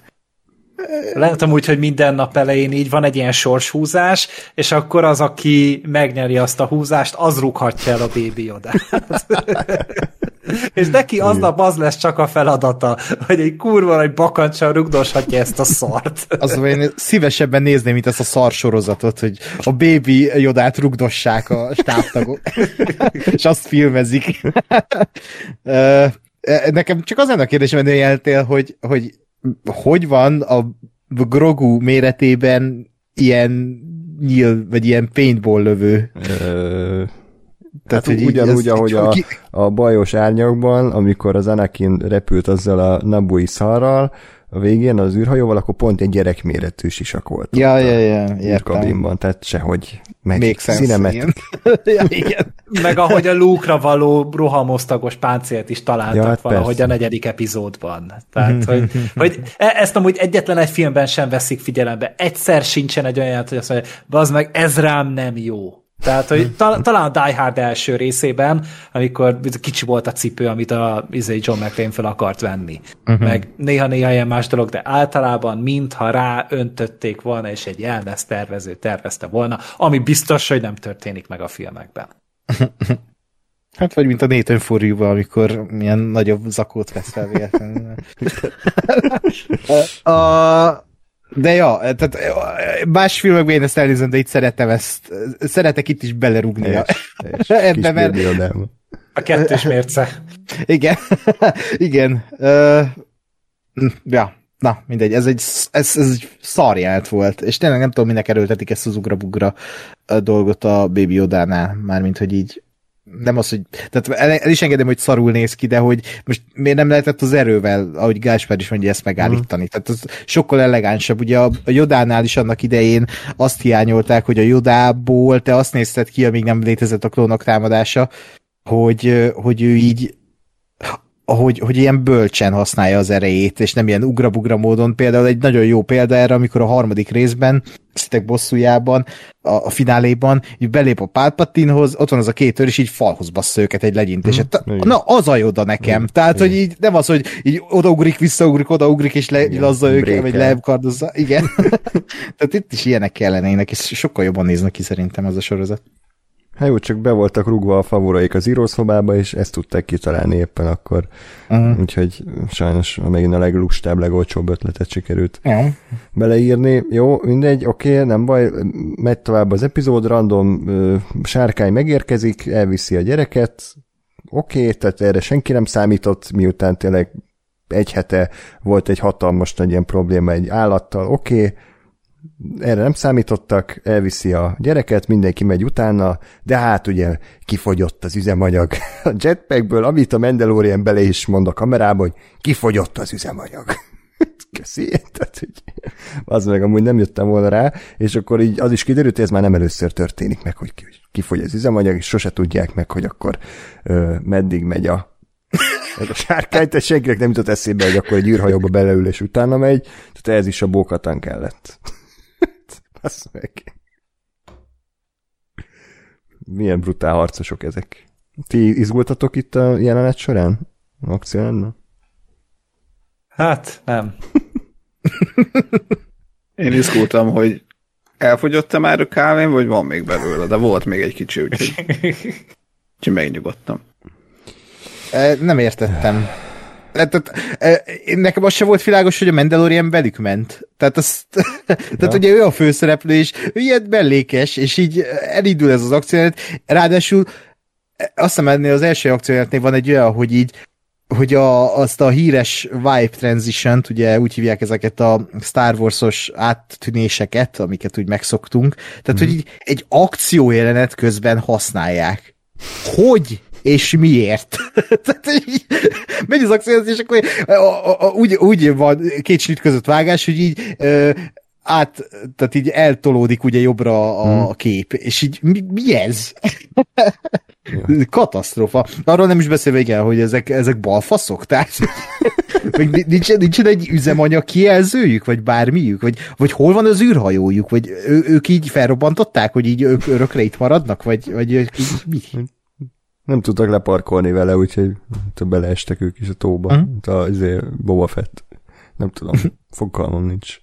Lehet amúgy, hogy minden nap elején így van egy ilyen sorshúzás, és akkor az, aki megnyeri azt a húzást, az rúghatja el a bébi Yodát. és neki aznap az lesz csak a feladata, hogy egy kurva nagy bakancsal rugdoshatja ezt a szart. Az én szívesebben nézném, mint ezt a szar sorozatot, hogy a baby jodát rugdossák a stábtagok, és azt filmezik. Ö, Nekem csak az lenne a kérdésem, hogy jeltél, hogy, hogy hogy van a Grogu méretében ilyen nyíl, vagy ilyen paintball lövő. Ö, Tehát, hát hogy ugyanúgy, ez- ahogy a, a bajos árnyakban, amikor az Anakin repült azzal a Nabui szarral, a végén az űrhajóval, akkor pont egy gyerekméretű sisak volt. Ja, ja, ja, értem. tehát sehogy meg Még igen. ja, igen. Meg ahogy a Luke-ra való rohamosztagos páncélt is találtak Ja, ja, hát valahogy persze. a negyedik epizódban. Tehát, hogy, hogy e- ezt amúgy egyetlen egy filmben sem veszik figyelembe. Egyszer sincsen egy olyan, hogy azt mondja, az meg ez rám nem jó. Tehát, hogy tal- talán a Die Hard első részében, amikor kicsi volt a cipő, amit a izé, John McClane fel akart venni. Uh-huh. Meg néha-néha ilyen más dolog, de általában mintha rá öntötték volna, és egy elmes tervező tervezte volna, ami biztos, hogy nem történik meg a filmekben. Hát vagy mint a Nathan for amikor milyen nagyobb zakót vesz fel véletlenül. a, de ja, tehát más filmekben én ezt elnézem, de itt szeretem ezt, szeretek itt is belerúgni. a- És Ebbe, kis mert-. A kettős mérce. Igen, igen. Uh, ja, na, mindegy, ez egy, ez, ez egy szarjált volt, és tényleg nem tudom, minek erőltetik ezt az ugra-bugra dolgot a Baby Yoda-nál, mármint, hogy így nem az, hogy, tehát el, el is engedem, hogy szarul néz ki, de hogy most miért nem lehetett az erővel, ahogy Gásper is mondja, ezt megállítani. Tehát az sokkal elegánsabb. Ugye a, a Jodánál is annak idején azt hiányolták, hogy a Jodából te azt nézted ki, amíg nem létezett a klónok támadása, hogy, hogy ő így hogy, hogy ilyen bölcsen használja az erejét, és nem ilyen ugrabugra módon. Például egy nagyon jó példa erre, amikor a harmadik részben, Szitek bosszújában, a, a fináléban, így belép a Pálpatinhoz, ott van az a két őr, és így falhoz bassza őket egy legyintéset. Mhm, Mm, igen. Na, az a joda nekem. Igen, Tehát, igen. hogy így nem az, hogy így odaugrik, visszaugrik, odaugrik, és lelazza őket, vagy brékel. lekardozza. Igen. Tehát itt is ilyenek kellenének, és sokkal jobban néznek ki szerintem ez a sorozat. Hát jó, csak be voltak rugva a favoraik az írószobába, és ezt tudták kitalálni éppen akkor. Uh-huh. Úgyhogy sajnos megint a leglustább, legolcsóbb ötletet sikerült Ja. beleírni. Jó, mindegy, oké, okay, nem baj, megy tovább az epizód, random ö, sárkány megérkezik, elviszi a gyereket, oké, okay, tehát erre senki nem számított, miután tényleg egy hete volt egy hatalmas nagy ilyen probléma egy állattal, oké, okay, erre nem számítottak, elviszi a gyereket, mindenki megy utána, de hát ugye kifogyott az üzemanyag a jetpackből, amit a Mandalorian bele is mond a kamerába, hogy kifogyott az üzemanyag. Köszi, tehát, hogy az meg amúgy nem jöttem volna rá, és akkor így az is kiderült, hogy ez már nem először történik meg, hogy kifogy az üzemanyag, és sose tudják meg, hogy akkor ö, meddig megy a ez a sárkány, tehát senkinek nem jutott eszébe, hogy akkor egy űrhajóba beleül, és utána megy, tehát ez is a bókatán kellett. Basz meg. Milyen brutál harcosok ezek. Ti izgultatok itt a jelenet során? Akciónban? Hát, nem. Én izgultam, hogy elfogyott-e már a kávém, vagy van még belőle, de volt még egy kicsi, úgyhogy, úgyhogy megnyugodtam. E, Nem értettem. Tehát, e, nekem az se volt világos, hogy a Mandalorian velük ment. Tehát, azt, tehát ugye ő a főszereplő, és ő ilyen mellékes, és így elindul ez az akció. Ráadásul e, azt hiszem ennél az első akciójátnél van egy olyan, hogy így hogy a, azt a híres Vibe transition ugye úgy hívják ezeket a Star Wars-os áttűnéseket, amiket úgy megszoktunk, tehát, mm. hogy így egy akciójelenet közben használják. Hogy? És miért. Tehát így megy az akció, és akkor a, a, a, úgy, úgy van két snit között vágás, hogy így ö, át, tehát így eltolódik ugye jobbra a, a kép, és így mi, mi ez? Katasztrófa. Arról nem is beszélve, igen, hogy ezek, ezek balfaszok, tehát meg nincs, nincs egy üzemanyag kijelzőjük, vagy bármiük, vagy, vagy hol van az űrhajójuk, vagy ő, ők így felrobbantották, hogy így ők örökre itt maradnak, vagy, vagy ők így mi? Nem tudtak leparkolni vele, úgyhogy beleestek ők is a tóba. Mhm. Uh-huh. A, azért Boba Fett. Nem tudom, fogalmam nincs.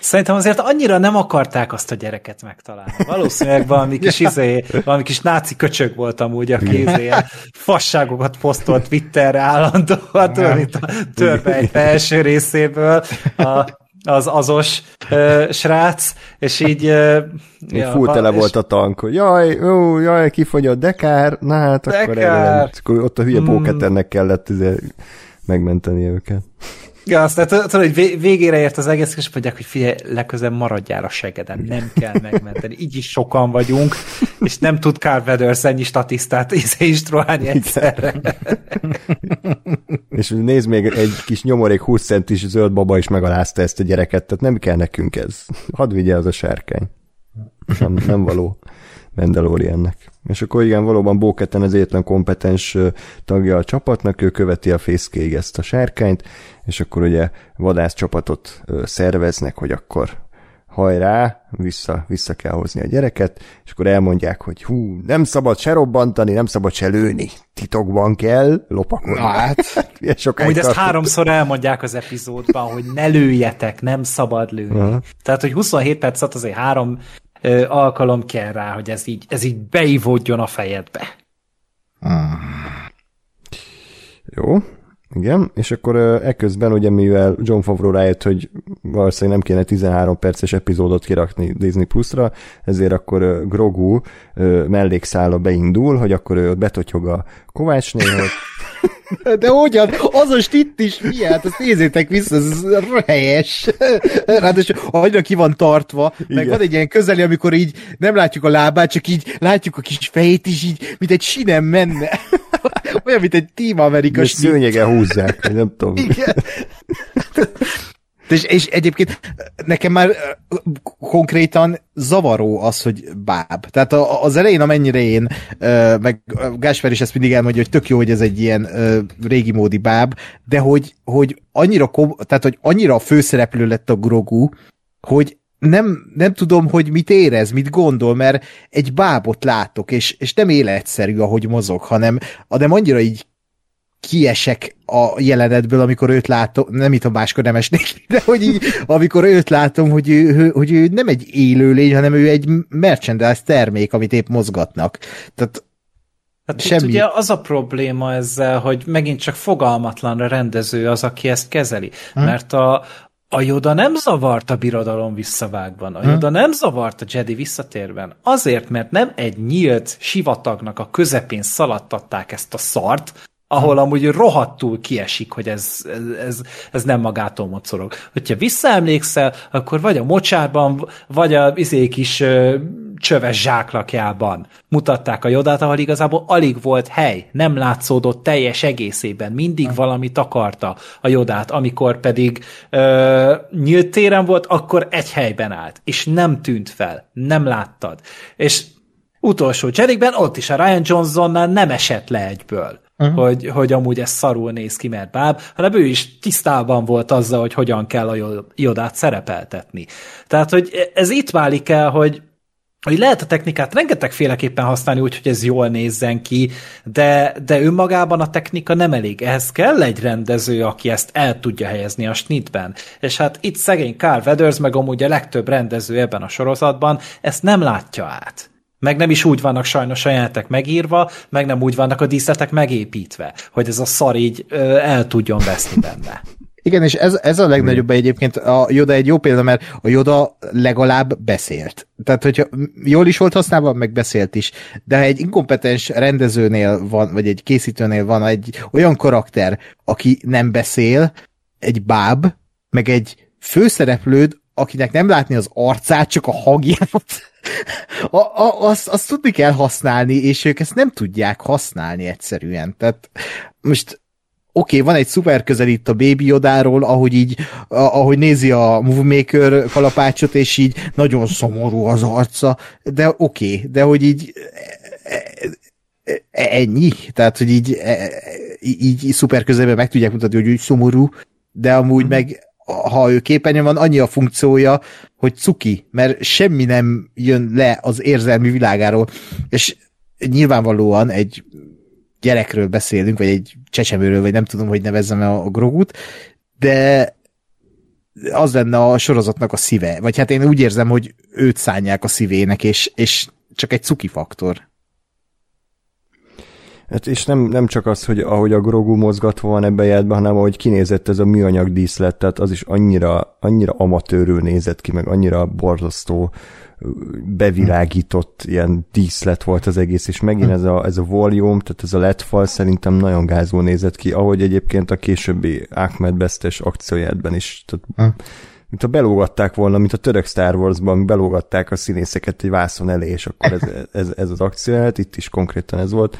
Szerintem azért annyira nem akarták azt a gyereket megtalálni. Valószínűleg valami kis, izé, valami kis náci köcsög volt amúgy, aki izé, fasságokat posztolt Twitterre állandóan, tudod, mint a törpe egy első részéből. A, az azos uh, srác, és így... Uh, ja, full tele volt a tank, hogy jaj, ó, jaj, kifogyott, de kár, na hát De akkor erre, akkor ott a hülye póketernek kellett azért megmenteni őket. Ja, azt tudod, hogy vé- végére ért az egész, és mondják, hogy figyelj, legközelebb maradjál a segeden, nem kell megmenteni. Így is sokan vagyunk, és nem tud Carl Weathers ennyi statisztát instruálni egyszerre. És nézd még egy kis nyomorék 20 centis zöld baba is megalázta ezt a gyereket, tehát nem kell nekünk ez. Hadd vigye az a sárkány. Nem, nem való Mandaloriannek. És akkor igen, valóban Bóketen az egyetlen kompetens tagja a csapatnak, ő követi a fészkéig ezt a sárkányt, és akkor ugye vadász csapatot szerveznek, hogy akkor hajrá, vissza, vissza kell hozni a gyereket, és akkor elmondják, hogy hú, nem szabad se robbantani, nem szabad se lőni, titokban kell lopakodni. Hát, sokáig Úgy ezt háromszor elmondják az epizódban, hogy ne lőjetek, nem szabad lőni. Aha. Tehát, hogy 27 perc alatt azért három ö, alkalom kell rá, hogy ez így, ez így beivódjon a fejedbe. Jó, igen, és akkor ekközben ugye mivel John Favreau rájött, hogy valószínűleg nem kéne 13 perces epizódot kirakni Disney Plus-ra, ezért akkor Grogu mellékszála beindul, hogy akkor ő ott betotyog a Kovácsnéhoz, de hogyan? Az a stitt is mi? Hát ezt nézzétek vissza, ez helyes. Ráadásul annyira ki van tartva, meg Igen. van egy ilyen közeli, amikor így nem látjuk a lábát, csak így látjuk a kis fejét is így, mint egy sinem menne. Olyan, mint egy Team snitt. szőnyege húzzák, nem tudom. Igen. És, és egyébként nekem már konkrétan zavaró az, hogy báb. Tehát az elején, amennyire én, meg Gásper is ezt mindig elmondja, hogy tök jó, hogy ez egy ilyen régi módi báb, de hogy, hogy annyira, tehát, hogy annyira főszereplő lett a Grogu, hogy nem, nem tudom, hogy mit érez, mit gondol, mert egy bábot látok, és, és nem életszerű, ahogy mozog, hanem, hanem annyira így kiesek a jelenetből, amikor őt látom, nem itt a máskor nem esnék, de hogy így, amikor őt látom, hogy ő, hogy ő nem egy élőlény, hanem ő egy merchandise termék, amit épp mozgatnak. Tehát Hát Semmi. ugye az a probléma ezzel, hogy megint csak fogalmatlan a rendező az, aki ezt kezeli. Hmm. Mert a, a Yoda nem zavart a birodalom visszavágban, a Yoda hmm. nem zavart a Jedi visszatérben. Azért, mert nem egy nyílt sivatagnak a közepén szaladtatták ezt a szart, ahol amúgy rohadtul kiesik, hogy ez, ez, ez, nem magától mocorog. Hogyha visszaemlékszel, akkor vagy a mocsárban, vagy a izé kis ö, csöves zsáklakjában mutatták a jodát, ahol igazából alig volt hely, nem látszódott teljes egészében, mindig hmm. valami takarta a jodát, amikor pedig ö, nyílt téren volt, akkor egy helyben állt, és nem tűnt fel, nem láttad. És utolsó cserékben ott is a Ryan Johnsonnál nem esett le egyből uh-huh. hogy, hogy amúgy ez szarul néz ki, mert báb, hanem ő is tisztában volt azzal, hogy hogyan kell a jodát szerepeltetni. Tehát, hogy ez itt válik el, hogy hogy lehet a technikát rengetegféleképpen használni úgy, hogy ez jól nézzen ki, de, de önmagában a technika nem elég. Ehhez kell egy rendező, aki ezt el tudja helyezni a snitben. És hát itt szegény Carl Weathers, meg amúgy a legtöbb rendező ebben a sorozatban ezt nem látja át. Meg nem is úgy vannak sajnos a jelenetek megírva, meg nem úgy vannak a díszletek megépítve, hogy ez a szar így ö, el tudjon veszni benne. Igen, és ez, ez a legnagyobb egyébként, a Joda egy jó példa, mert a Joda legalább beszélt. Tehát, hogyha jól is volt használva, meg beszélt is. De ha egy inkompetens rendezőnél van, vagy egy készítőnél van egy olyan karakter, aki nem beszél, egy báb, meg egy főszereplőd, akinek nem látni az arcát, csak a hagját, a, a, azt, azt tudni kell használni, és ők ezt nem tudják használni egyszerűen. Tehát most oké, okay, van egy szuper közel itt a Baby Yodáról, ahogy így, ahogy nézi a Movie Maker kalapácsot, és így nagyon szomorú az arca, de oké, okay, de hogy így e, e, e, ennyi, tehát, hogy így, így, így szuper közelben meg tudják mutatni, hogy úgy szomorú, de amúgy mm. meg ha ő képernyőn van, annyi a funkciója, hogy cuki, mert semmi nem jön le az érzelmi világáról, és nyilvánvalóan egy gyerekről beszélünk, vagy egy csecsemőről, vagy nem tudom, hogy nevezzem a Grogut, de az lenne a sorozatnak a szíve. Vagy hát én úgy érzem, hogy őt szánják a szívének, és, és csak egy cuki faktor. Hát és nem, nem csak az, hogy ahogy a Grogu mozgatva van ebben jelentben, hanem ahogy kinézett ez a műanyag díszlet, tehát az is annyira, annyira amatőrül nézett ki, meg annyira borzasztó bevilágított ilyen díszlet volt az egész, és megint ez a, ez a volume, tehát ez a letfal szerintem nagyon gázó nézett ki, ahogy egyébként a későbbi Ahmed Bestes akciójátban is. Tehát, mint ha belógatták volna, mint a török Star Wars-ban belógatták a színészeket egy vászon elé, és akkor ez, ez, ez az akcióját, itt is konkrétan ez volt.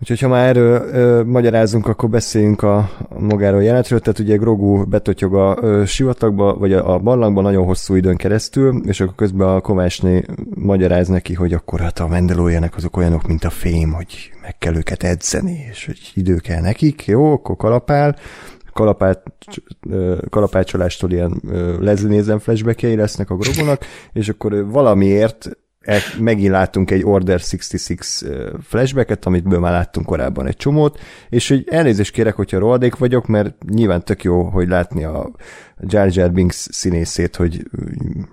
Úgyhogy ha már erről ö, magyarázunk, akkor beszéljünk a, a magáról jelenetről. Tehát ugye Grogu betotyog a ö, sivatagba, vagy a, a barlangba nagyon hosszú időn keresztül, és akkor közben a Kovácsné magyaráz neki, hogy akkor hát a mendelójának azok olyanok, mint a fém, hogy meg kell őket edzeni, és hogy idő kell nekik, jó, akkor kalapál, kalapát, kalapácsolástól ilyen leznézen flashbackjei lesznek a Grogunak, és akkor valamiért megint láttunk egy Order 66 flashbacket, amit már láttunk korábban egy csomót, és hogy elnézést kérek, hogyha rohadék vagyok, mert nyilván tök jó, hogy látni a Jar Jar Binks színészét, hogy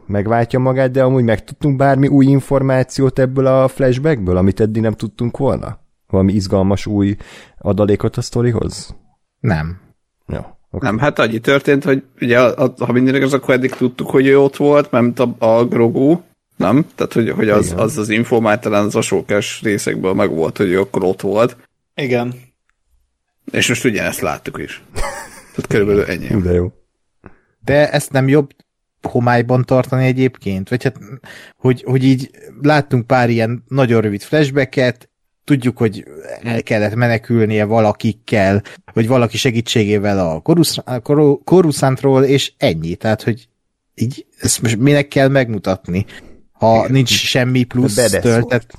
megváltja magát, de amúgy megtudtunk bármi új információt ebből a flashbackből, amit eddig nem tudtunk volna? Valami izgalmas új adalékot a sztorihoz? Nem. Jó. Okay. Nem, hát annyi történt, hogy ugye, ha minden igaz, akkor eddig tudtuk, hogy ő ott volt, mert a, a Grogu, nem? Tehát, hogy, hogy az, az az info már talán az asókás részekből meg volt, hogy ő akkor ott volt. Igen. És most ugyanezt láttuk is. Tehát körülbelül ennyi. De jó. De ezt nem jobb homályban tartani egyébként? Vagy hát, hogy, hogy így láttunk pár ilyen nagyon rövid flashbacket, tudjuk, hogy el kellett menekülnie valakikkel, vagy valaki segítségével a Coruscantról, és ennyi. Tehát, hogy így ezt most minek kell megmutatni? Ha igen. nincs semmi plusz töltet.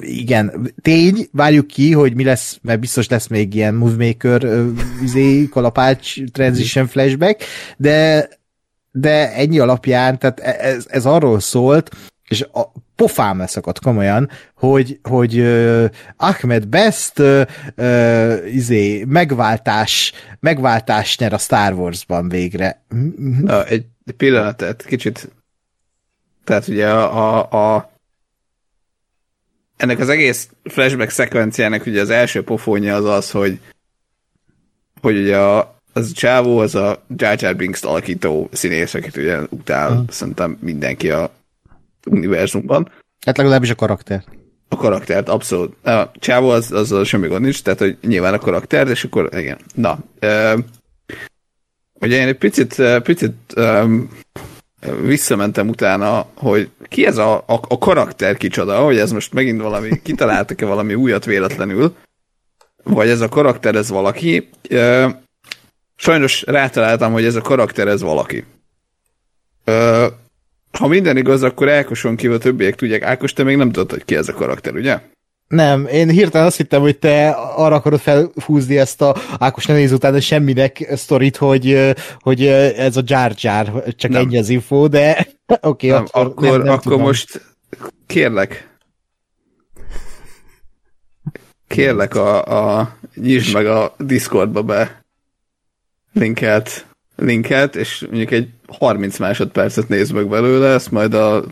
Igen, tény, várjuk ki, hogy mi lesz, mert biztos lesz még ilyen Movemaker, izé, kalapács, transition flashback, de, de ennyi alapján, tehát e, ez, ez arról szólt, és a, pofám leszakadt komolyan, hogy, hogy uh, Ahmed Best uh, uh, izé, megváltás, megváltás nyer a Star Warsban végre. Na, egy pillanat, kicsit tehát ugye a, a, a ennek az egész flashback szekvenciának ugye az első pofónja az az, hogy hogy ugye a, az a csávó, az a Jar Jar Binks alakító színész, akit ugye utál hmm. szerintem mindenki a univerzumban. Hát legalábbis a karakter. A karaktert, abszolút. A csávó az, az, az semmi gond nincs, tehát hogy nyilván a karakter, és akkor igen. Na, ö, ugye én egy picit, picit ö, visszamentem utána, hogy ki ez a, a, a karakter kicsoda, hogy ez most megint valami, kitaláltak-e valami újat véletlenül, vagy ez a karakter ez valaki. Sajnos rátaláltam, hogy ez a karakter ez valaki. Ha minden igaz, akkor Ákoson kívül a többiek tudják. Ákos, te még nem tudod, hogy ki ez a karakter, ugye? Nem, én hirtelen azt hittem, hogy te arra akarod felhúzni ezt a Ákos ne néz utána semminek sztorit, hogy, hogy ez a Jar Jar, csak nem. ennyi az info, de oké, okay, akkor, akkor, nem, nem akkor most kérlek, kérlek a, a nyisd meg a Discordba be linket, linket, és mondjuk egy 30 másodpercet nézd meg belőle, ezt majd a,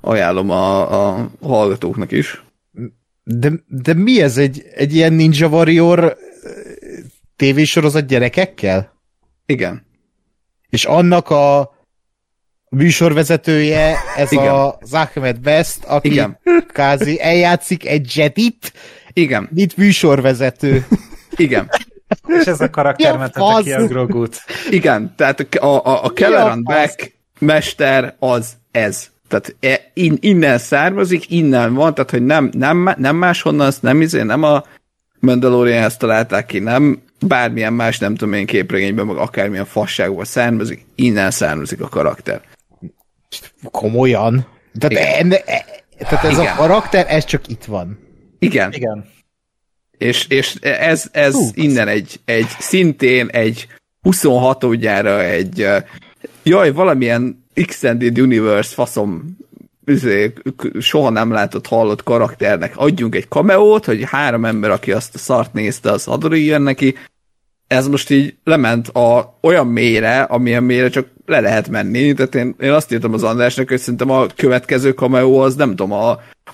ajánlom a, a hallgatóknak is. De, de mi ez? Egy, egy ilyen Ninja Warrior tévésorozat gyerekekkel? Igen. És annak a műsorvezetője, ez Igen. a Ahmed Best, aki Igen. kázi eljátszik egy Jedit, Igen. mint műsorvezető. Igen. És ez a karakter mentette ki a Grogut. Igen, tehát a, a, a Kelleran Beck mester az ez. Tehát e, in, innen származik, innen van, tehát hogy nem, nem, nem máshonnan, nem izé, nem a mandalorian ezt találták ki, nem bármilyen más, nem tudom én képregényben, meg akármilyen fasságból származik, innen származik a karakter. Komolyan? Tehát, enne, e, tehát ez Igen. a karakter, ez csak itt van. Igen. Igen. És, és ez, ez Hú, innen egy, egy szintén egy 26 ógyára egy jaj, valamilyen Extended Universe faszom izé, soha nem látott, hallott karakternek adjunk egy kameót, hogy három ember, aki azt a szart nézte, az jön neki. Ez most így lement a, olyan mélyre, amilyen mélyre csak le lehet menni. Tehát én, én azt írtam az Andrásnak, hogy szerintem a következő kameó az nem tudom, a,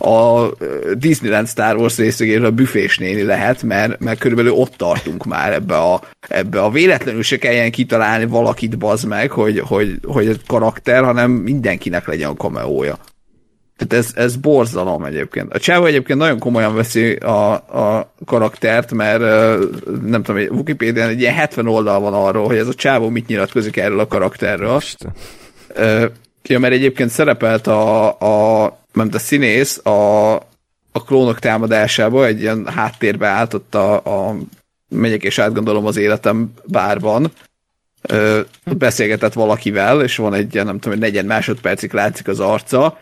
a Disneyland Star Wars részegéről a büfés néni lehet, mert, mert körülbelül ott tartunk már ebbe a, ebbe a véletlenül se kelljen kitalálni valakit bazd meg, hogy, hogy, hogy egy karakter, hanem mindenkinek legyen a kameója. Tehát ez, ez borzalom egyébként. A Csávó egyébként nagyon komolyan veszi a, a karaktert, mert nem tudom, Wikipédián egy ilyen 70 oldal van arról, hogy ez a Csávó mit nyilatkozik erről a karakterről. Ja, mert egyébként szerepelt a, a mert a színész a, a klónok támadásába egy ilyen háttérbe állt ott a, a megyek és átgondolom az életem bárban, ö, beszélgetett valakivel, és van egy ilyen, nem tudom, egy negyed másodpercig látszik az arca,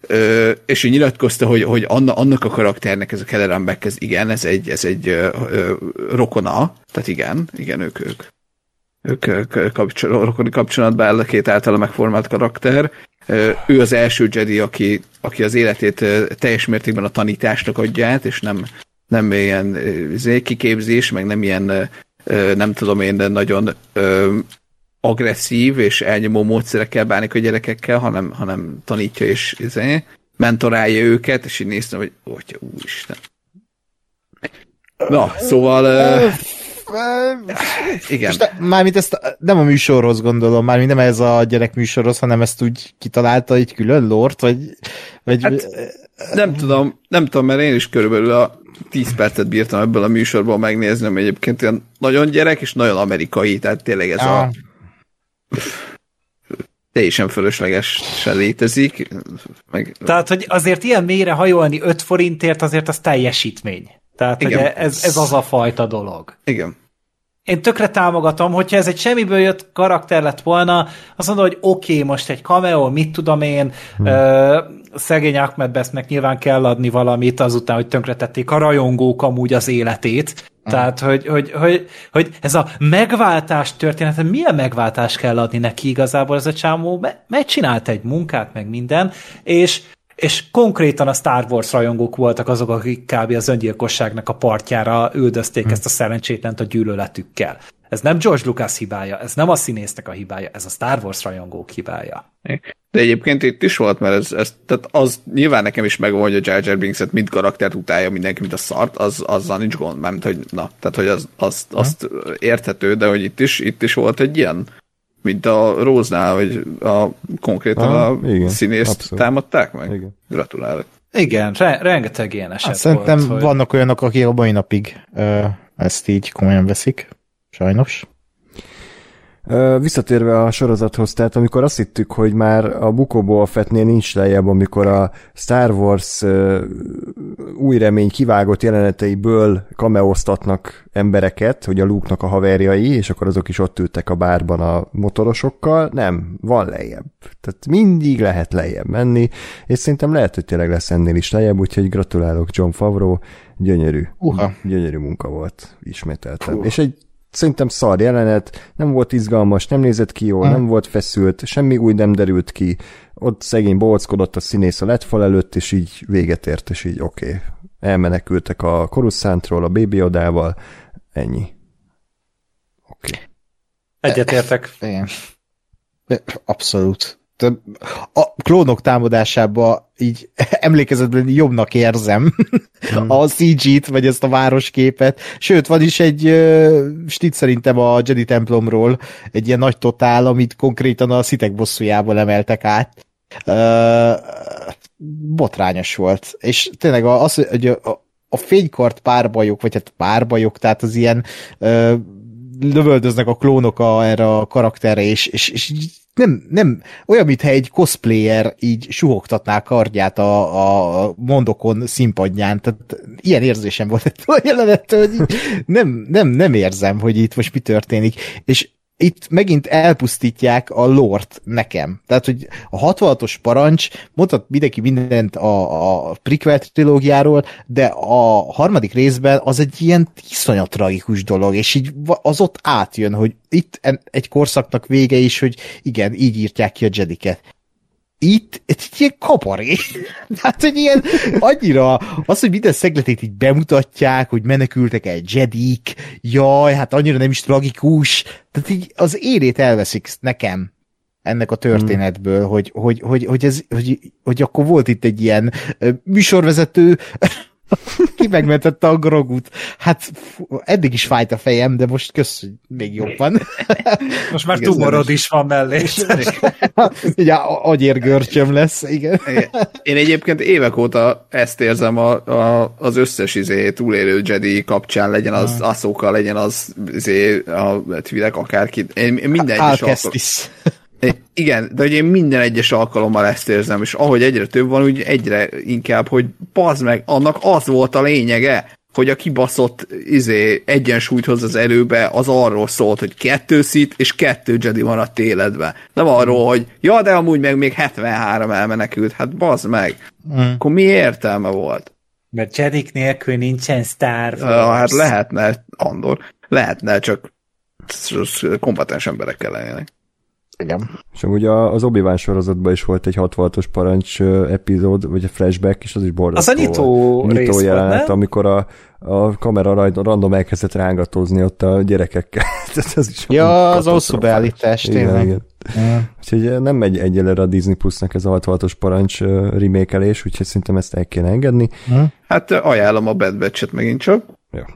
ö, és ő nyilatkozta, hogy, hogy anna, annak a karakternek ez a Kelleran Beck, ez igen, ez egy, ez egy ö, ö, rokona, tehát igen, igen, ők, ők, ők kapcsol, rokoni kapcsolatban áll a két általa megformált karakter. Ő az első Jedi, aki, aki az életét teljes mértékben a tanításnak adja át, és nem, nem ilyen izé, kiképzés, meg nem ilyen nem tudom én, de nagyon agresszív és elnyomó módszerekkel bánik a gyerekekkel, hanem, hanem tanítja és izé, mentorálja őket, és így néztem, hogy hogy úristen. Na, szóval... Uh, igen. Most mármint ezt nem a műsorhoz gondolom, mármint nem ez a gyerek műsorhoz, hanem ezt úgy kitalálta egy külön lort, vagy... vagy hát, nem tudom, nem tudom, mert én is körülbelül a 10 percet bírtam ebből a műsorból megnézni, ami egyébként ilyen nagyon gyerek és nagyon amerikai, tehát tényleg ez ah. a teljesen fölöslegesen létezik. Meg... Tehát, hogy azért ilyen mélyre hajolni 5 forintért azért az teljesítmény. Tehát, Igen. hogy ez, ez az a fajta dolog. Igen. Én tökre támogatom, hogyha ez egy semmiből jött karakter lett volna, azt mondom, hogy oké, okay, most egy cameo, mit tudom én, hmm. ö, szegény Ahmed Bestnek nyilván kell adni valamit azután, hogy tönkretették a rajongók amúgy az életét. Hmm. Tehát, hogy, hogy, hogy, hogy ez a megváltás története, milyen megváltás kell adni neki igazából ez a csámó, megcsinált egy munkát, meg minden, és és konkrétan a Star Wars rajongók voltak azok, akik kb. az öngyilkosságnak a partjára üldözték hm. ezt a szerencsétlent a gyűlöletükkel. Ez nem George Lucas hibája, ez nem a színésznek a hibája, ez a Star Wars rajongók hibája. De egyébként itt is volt, mert ez, ez tehát az nyilván nekem is megvan, hogy a Jar Jar Binks-et mint karaktert utálja mindenki, mint a szart, az, azzal nincs gond, mert hogy na, tehát hogy az, az, azt érthető, de hogy itt is, itt is volt egy ilyen, mint a Róznál, hogy a, konkrétan Aha, a igen, színészt abszolút. támadták meg. Igen. Gratulálok. Igen, re- rengeteg ilyen eset hát, Szerintem volt, hogy... vannak olyanok, akik a mai napig ö, ezt így komolyan veszik, sajnos. Visszatérve a sorozathoz, tehát amikor azt hittük, hogy már a Bukóból Fettnél nincs lejjebb, amikor a Star Wars új remény kivágott jeleneteiből kameóztatnak embereket, hogy a luke a haverjai, és akkor azok is ott ültek a bárban a motorosokkal, nem, van lejjebb. Tehát mindig lehet lejjebb menni, és szerintem lehet, hogy tényleg lesz ennél is lejjebb, úgyhogy gratulálok John Favreau, gyönyörű, uh-huh. gyönyörű munka volt, ismételtem. Uh. És egy szerintem szar jelenet, nem volt izgalmas, nem nézett ki jól, hmm. nem volt feszült, semmi új nem derült ki, ott szegény bolckodott a színész a letfal előtt, és így véget ért, és így oké. Okay. Elmenekültek a Coruscantról, a Baby Odával, ennyi. Oké. Okay. Egyetértek. Abszolút a klónok támadásába így emlékezetben jobbnak érzem hmm. a CG-t, vagy ezt a városképet. Sőt, van is egy uh, stit szerintem a Jedi templomról, egy ilyen nagy totál, amit konkrétan a szitek bosszújából emeltek át. Uh, botrányos volt. És tényleg az, hogy a, a fénykart párbajok, vagy hát párbajok, tehát az ilyen uh, lövöldöznek a klónok a, erre a karakterre, és, és, és nem, nem, olyan, mintha egy cosplayer így suhogtatná kardját a, a mondokon színpadján, tehát ilyen érzésem volt a jelenettől, hogy nem, nem, nem érzem, hogy itt most mi történik, és itt megint elpusztítják a lort nekem. Tehát, hogy a 66-os parancs, mondhat mindenki mindent a, a prequel trilógiáról, de a harmadik részben az egy ilyen iszonyat tragikus dolog, és így az ott átjön, hogy itt egy korszaknak vége is, hogy igen, így írtják ki a jediket itt egy ilyen kaparé. hát, hogy ilyen annyira, az, hogy minden szegletét így bemutatják, hogy menekültek el jedik, jaj, hát annyira nem is tragikus, tehát így az érét elveszik nekem ennek a történetből, hmm. hogy, hogy, hogy, hogy, ez, hogy, hogy akkor volt itt egy ilyen műsorvezető, ki megmentette a grogut. Hát fú, eddig is fájt a fejem, de most kösz, hogy még jobban. Most már tumorod is van mellé. Ugye agyérgörcsöm lesz, igen. Én egyébként évek óta ezt érzem a, a, az összes izé, túlélő Jedi kapcsán, legyen az ah. Asoka, legyen az izé, a Tvilek, akárki. Én, én minden egyes igen, de hogy én minden egyes alkalommal ezt érzem, és ahogy egyre több van, úgy egyre inkább, hogy pazd meg, annak az volt a lényege, hogy a kibaszott izé, egyensúlyt hoz az előbe, az arról szólt, hogy kettő szit és kettő Jedi van a téledbe. Nem arról, hogy ja, de amúgy meg még 73 elmenekült. Hát bazd meg. Mm. Akkor mi értelme volt? Mert Jedik nélkül nincsen Star Wars. Uh, hát lehetne, Andor, lehetne, csak kompetens emberekkel lennének. Igen. És amúgy az obi sorozatban is volt egy 66-os parancs epizód, vagy a flashback, és az is borzasztó. Az a nyitó, nyitó jelenet, volt, amikor a, a kamera random elkezdett rángatózni ott a gyerekekkel. ez is ja, az hosszú beállítás, tényleg. Igen, igen. Úgyhogy nem megy egyelőre a Disney Plusnak ez a 66-os parancs remékelés, úgyhogy szerintem ezt el kéne engedni. Hm? Hát ajánlom a Bad Batch-et megint csak. Ja.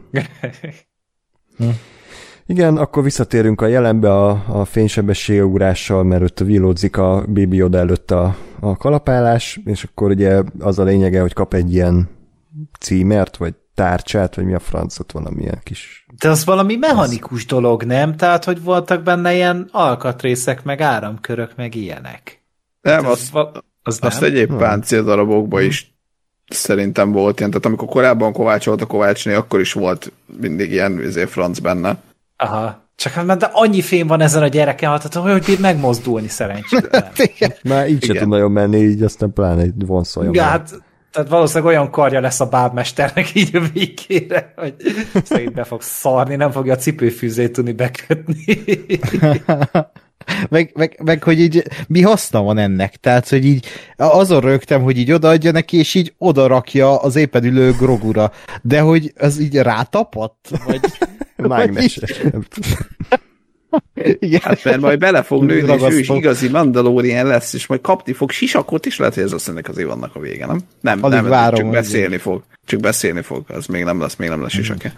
Igen, akkor visszatérünk a jelenbe a, a fénysebességugrással, mert ott villódzik a Baby oda előtt a, a kalapálás, és akkor ugye az a lényege, hogy kap egy ilyen címert, vagy tárcsát, vagy mi a francot, valamilyen kis... De az valami mechanikus az... dolog, nem? Tehát, hogy voltak benne ilyen alkatrészek, meg áramkörök, meg ilyenek. Nem, az, az, az azt nem? egyéb páncéldarabokban hmm. is szerintem volt ilyen, tehát amikor korábban Kovács volt a Kovácsné, akkor is volt mindig ilyen izé, franc benne. Aha. Csak hát de annyi fém van ezen a gyereken, hát hogy bír megmozdulni szerencsére. Már így sem tud nagyon menni, így aztán pláne egy vonszoljon. Ja, hát tehát valószínűleg olyan karja lesz a bábmesternek így a végére, hogy szerint be fog szarni, nem fogja a cipőfűzét tudni bekötni. meg, meg, meg, hogy így mi haszna van ennek, tehát, hogy így azon rögtem, hogy így odaadja neki, és így oda rakja az éppen ülő grogura, de hogy az így rátapadt? Vagy, Mágneses. igen. Hát mert majd bele fog nőni, és ő is igazi Mandalorian lesz, és majd kapni fog sisakot, és lehet, hogy ez ennek azért vannak a vége, nem? Nem, Alig nem, várom, csak beszélni fog. Csak beszélni fog, az még nem lesz, még nem lesz sisake.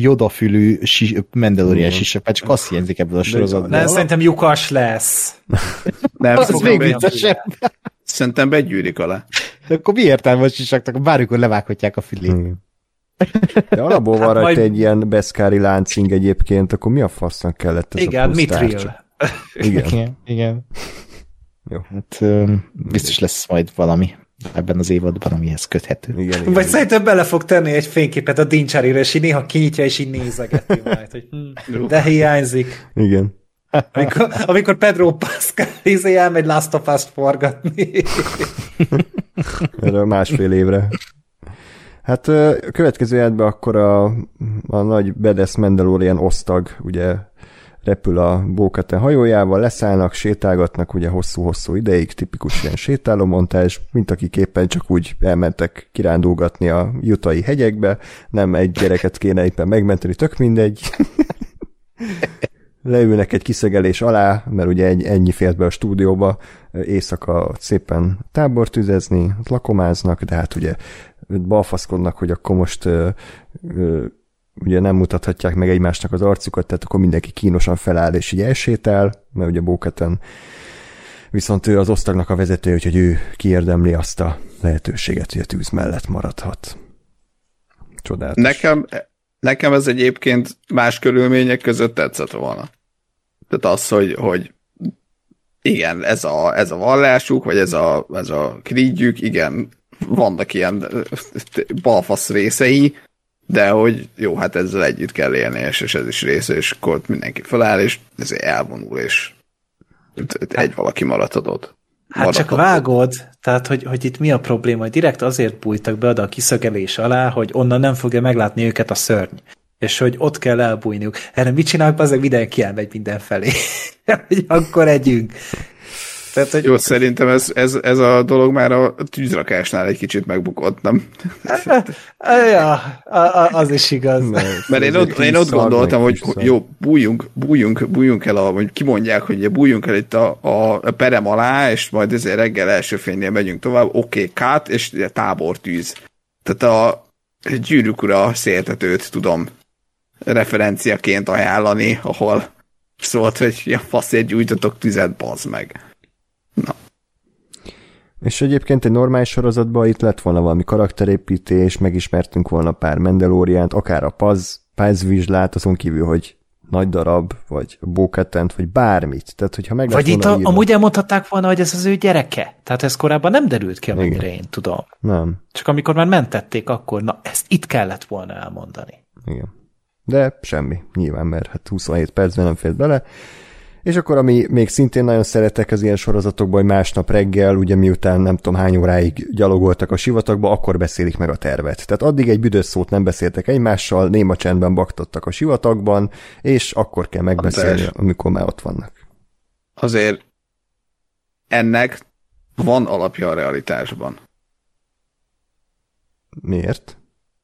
Jodafülű sis, Mandalorian sisak, hát csak azt hiányzik ebből a sorozatból. Nem, szerintem lyukas lesz. Nem, az szerintem, még be, viccesebb. szerintem begyűrik alá. De akkor mi értelme a sisaknak? Bármikor levághatják a fülét. Igen. De alapból van Hát rajta majd- egy ilyen beszkári láncing egyébként, akkor mi a fasznak kellett ez Igen, a? Mitril. Igen. Igen, igen. Jó. Hát biztos lesz majd valami ebben az évadban, amihez köthető. Igen, igen. Vagy szerintem bele fog tenni egy fényképet a Dincsárira, és így néha kinyitja, és így nézegeti majd, hogy hm, de hiányzik. igen. Amikor, amikor Pedro Pascal izé elmegy Last of Us-t forgatni. Erre másfél évre. Hát a következő jelentben akkor a, a nagy Bedes Mandalorian osztag, ugye repül a Bókate hajójával, leszállnak, sétálgatnak ugye hosszú-hosszú ideig, tipikus ilyen sétálómontás, mint akik éppen csak úgy elmentek kirándulgatni a jutai hegyekbe, nem egy gyereket kéne éppen megmenteni, tök mindegy. Leülnek egy kiszegelés alá, mert ugye egy, ennyi fért be a stúdióba, éjszaka szépen tábortüzezni, ott lakomáznak, de hát ugye balfaszkodnak, hogy akkor most ö, ö, ugye nem mutathatják meg egymásnak az arcukat, tehát akkor mindenki kínosan feláll és így elsétál, mert ugye Bóketen viszont ő az osztagnak a vezető, úgyhogy ő kiérdemli azt a lehetőséget, hogy a tűz mellett maradhat. Csodálatos. Nekem, nekem ez egyébként más körülmények között tetszett volna. Tehát az, hogy, hogy igen, ez a, ez a vallásuk, vagy ez a, ez a krídjük, igen, vannak ilyen balfasz részei, de hogy jó, hát ezzel együtt kell élni, és, és ez is része, és akkor mindenki feláll, és ezért elvonul, és egy valaki maradhatod. Hát csak vágod, tehát hogy, hogy itt mi a probléma, hogy direkt azért bújtak be oda a kiszögelés alá, hogy onnan nem fogja meglátni őket a szörny. És hogy ott kell elbújniuk. Erre mit csinálnak, azért mindenki elmegy mindenfelé. hogy akkor együnk. Tehát, hogy Jó, szerintem ez, ez, ez a dolog már a tűzrakásnál egy kicsit megbukott, nem? ja, az is igaz. Mert én ott, én ott gondoltam, hogy jó, bújjunk, bújjunk, bújjunk el, a, vagy kimondják, hogy bújjunk el itt a, a perem alá, és majd ezért reggel első fénynél megyünk tovább, oké, okay, kát, és tábortűz. Tehát a gyűrűk ura széltetőt tudom referenciaként ajánlani, ahol szólt, hogy ja, faszért gyújtotok tüzet, bazd meg. Na. És egyébként egy normális sorozatban itt lett volna valami karakterépítés, megismertünk volna pár Mandaloriánt, akár a Paz, Paz Vizslát, azon kívül, hogy nagy darab, vagy Bóketent, vagy bármit. Tehát, hogyha meg Vagy itt a, írva- amúgy elmondhatták volna, hogy ez az ő gyereke. Tehát ez korábban nem derült ki, amennyire én tudom. Nem, Csak amikor már mentették, akkor na, ezt itt kellett volna elmondani. igen. De semmi, nyilván, mert hát 27 percben nem fért bele. És akkor, ami még szintén nagyon szeretek az ilyen sorozatokban, hogy másnap reggel, ugye miután nem tudom hány óráig gyalogoltak a sivatagba, akkor beszélik meg a tervet. Tehát addig egy büdös szót nem beszéltek egymással, néma csendben baktottak a sivatagban, és akkor kell megbeszélni, András. amikor már ott vannak. Azért ennek van alapja a realitásban. Miért?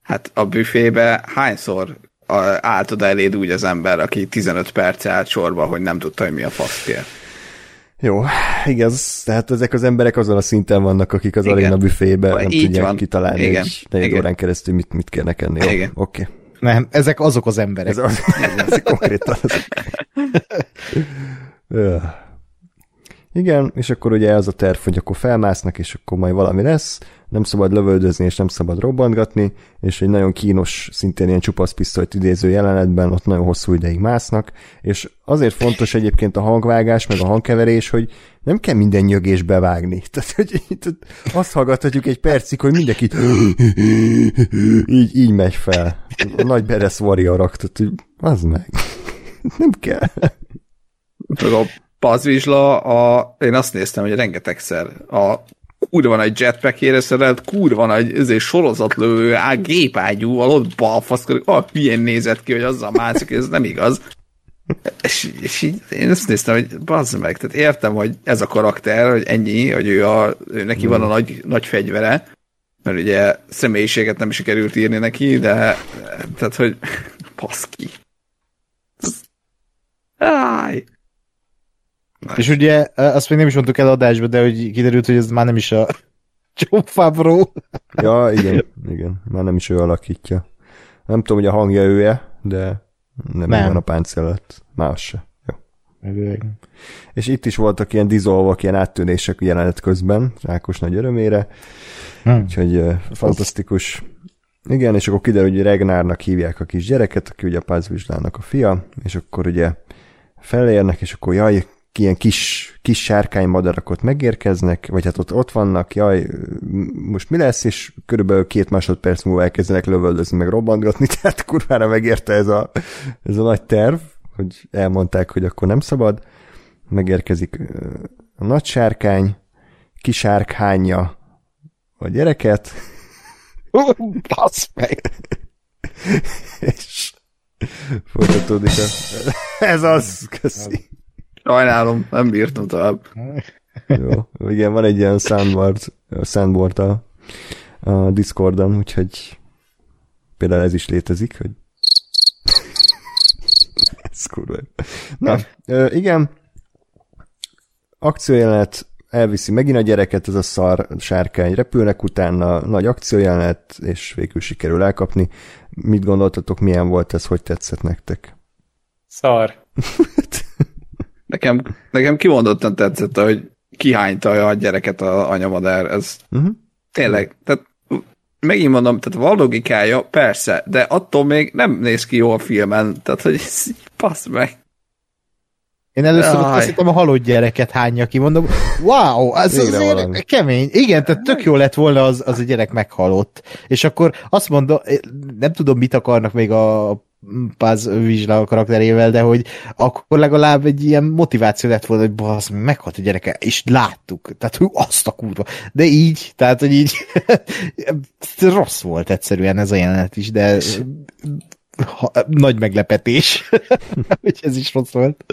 Hát a büfébe hányszor állt oda eléd úgy az ember, aki 15 perc állt sorba, hogy nem tudta, hogy mi a fasz kér. Jó, igaz, tehát ezek az emberek azon a szinten vannak, akik az Igen. aréna büfébe nem Így tudják van. kitalálni Igen. egy negyed Igen. órán keresztül mit, mit kérnek enni. Jó, Igen. Oké. Okay. Nem, ezek azok az emberek. Ez, az, ez konkrétan az. Igen, és akkor ugye az a terv, hogy akkor felmásznak, és akkor majd valami lesz, nem szabad lövöldözni, és nem szabad robbantgatni, és egy nagyon kínos, szintén ilyen csupasz pisztolyt idéző jelenetben ott nagyon hosszú ideig másznak, és azért fontos egyébként a hangvágás, meg a hangkeverés, hogy nem kell minden nyögésbe vágni. Tehát, hogy itt azt hallgathatjuk egy percig, hogy mindenki így, így megy fel. A nagy Beres Warrior tehát, az meg. Nem kell. A pazvizsla, a, én azt néztem, hogy rengetegszer a kurva nagy jetpack szerelt, kurva nagy ezért sorozatlövő, á, gépágyúval ott balfaszkodik, ah, hülyén nézett ki, hogy azzal mászik, ez nem igaz. És, és így én azt néztem, hogy bazd meg, tehát értem, hogy ez a karakter, hogy ennyi, hogy ő, a, ő neki van a nagy, nagy fegyvere, mert ugye személyiséget nem sikerült írni neki, de tehát, hogy baszki. Áj. És ugye azt még nem is mondtuk el adásba, de hogy kiderült, hogy ez már nem is a John Favreau. Ja, igen, igen. Már nem is ő alakítja. Nem tudom, hogy a hangja ője, de nem, nem. van a páncél alatt. Már az se. Jó. És itt is voltak ilyen dizolvak, ilyen áttűnések jelenet közben, Rákos nagy örömére. Hmm. Úgyhogy uh, fantasztikus. Igen, és akkor kiderül, hogy Regnárnak hívják a kis gyereket, aki ugye a Pázvizslának a fia, és akkor ugye felérnek, és akkor jaj, ilyen kis, kis sárkány madarak ott megérkeznek, vagy hát ott, ott vannak, jaj, most mi lesz, és körülbelül két másodperc múlva elkezdenek lövöldözni, meg robbantgatni, tehát kurvára megérte ez a, ez a nagy terv, hogy elmondták, hogy akkor nem szabad, megérkezik a nagy sárkány, kisárkányja a gyereket, Basz meg! és folytatódik a... Ez az, köszi. Sajnálom, nem bírtam tovább. Jó, igen, van egy ilyen soundboard, soundboard a, a Discordon, úgyhogy például ez is létezik, hogy ez kurva. Na, ö, igen, akciójelenet elviszi megint a gyereket, ez a szar sárkány, repülnek utána, nagy akciójelenet, és végül sikerül elkapni. Mit gondoltatok, milyen volt ez, hogy tetszett nektek? Szar. Nekem, nekem kimondottan tetszett, hogy kihányta a gyereket a anyamadár. Ez uh-huh. tényleg, tehát megint mondom, tehát van logikája, persze, de attól még nem néz ki jó a filmen, tehát hogy passz meg. Én először Jaj. azt hittem a halott gyereket hányja ki, mondom, wow, az Végre azért valami. kemény. Igen, tehát tök jó lett volna az, az a gyerek meghalott. És akkor azt mondom, nem tudom, mit akarnak még a Paz Vizsla karakterével, de hogy akkor legalább egy ilyen motiváció lett volna, hogy basz, meghalt a gyereke, és láttuk. Tehát, hogy azt a kurva. De így, tehát, hogy így rossz volt egyszerűen ez a jelenet is, de ha, nagy meglepetés, hogy ez is rossz volt.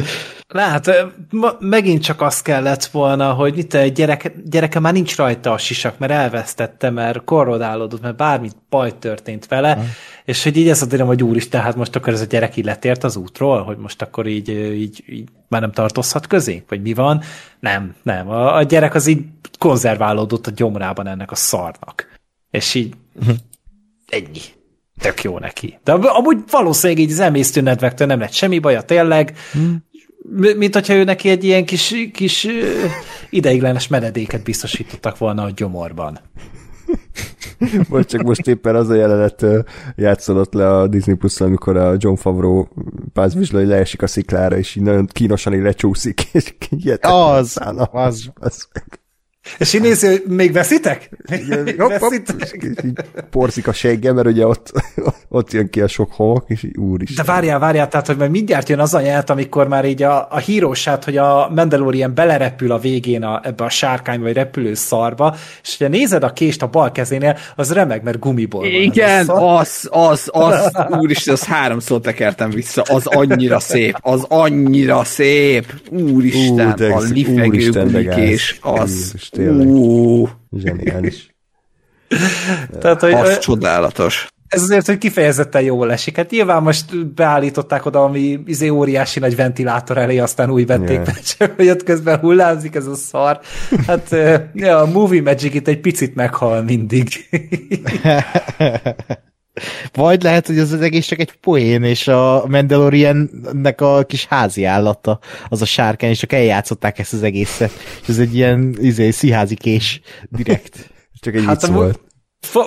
Ma, megint csak azt kellett volna, hogy itt egy gyereke, gyereke már nincs rajta a sisak, mert elvesztette, mert korrodálódott, mert bármit baj történt vele, ha. és hogy így ez a dilem, hogy úr is, tehát most akkor ez a gyerek így letért az útról, hogy most akkor így, így, így már nem tartozhat közé, vagy mi van? Nem, nem. A, a gyerek az így konzerválódott a gyomrában ennek a szarnak. És így hm. ennyi tök jó neki. De amúgy valószínűleg így az emésztő nedvektől nem lett semmi baja, tényleg. Hmm. Mint hogyha ő neki egy ilyen kis, kis ideiglenes menedéket biztosítottak volna a gyomorban. Vagy csak most éppen az a jelenet játszolott le a Disney plus amikor a John Favreau pázvizsla, hogy leesik a sziklára, és így nagyon kínosan így lecsúszik, és így az, az, az, az. És így hogy még veszitek? Igen, hopp, hopp, porszik a seggem, mert ugye ott, ott jön ki a sok homok, és így is. De várjál, várjál, tehát, hogy majd mindjárt jön az a nyelv, amikor már így a, a hírósát, hogy a Mandalorian belerepül a végén a, ebbe a sárkány vagy repülő szarba, és ugye nézed a kést a bal kezénél, az remeg, mert gumiból van. Igen, az, az, az, az úristen, az háromszor tekertem vissza, az annyira szép, az annyira szép, úristen, Ú, a lifegő gumikés, az, tényleg. Uh. Zseniális. Tehát, hogy, az csodálatos. Ez azért, hogy kifejezetten jól esik. Hát nyilván most beállították oda, ami izé óriási nagy ventilátor elé, aztán új vették yeah. be, hogy ott közben hullámzik ez a szar. Hát ja, a movie magic itt egy picit meghal mindig. Vagy lehet, hogy az, az egész csak egy poén, és a Mandaloriannek a kis házi állata, az a sárkány, és csak eljátszották ezt az egészet. És ez egy ilyen izé, szíházi kés direkt. csak egy hát vicc volt.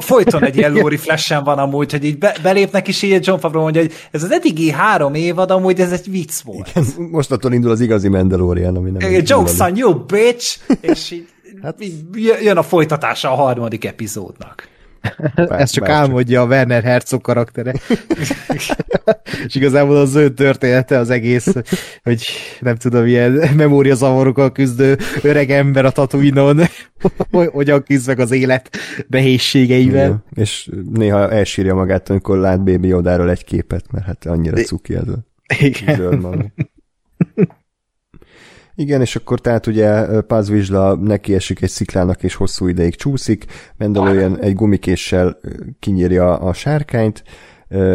Folyton egy ilyen Lori flash van amúgy, hogy így be, belépnek is így John Favreau mondja, hogy ez az eddigi három évad amúgy ez egy vicc volt. Igen, most attól indul az igazi Mandalorian, ami nem... Jokes on you, bitch! És így, hát, így jön a folytatása a harmadik epizódnak. Bár, Ez csak bár álmodja csak. a Werner Herzog karaktere. és igazából az ő története az egész, hogy nem tudom, ilyen memóriazavarokkal küzdő öreg ember a Tatooine-on, hogyan küzd meg az élet nehézségeivel. Igen. És néha elsírja magát, amikor lát Baby Yodáról egy képet, mert hát annyira cuki ez a Igen. Igen, és akkor tehát ugye Paz Vizsla neki esik egy sziklának, és hosszú ideig csúszik, Mandalorian egy gumikéssel kinyírja a sárkányt,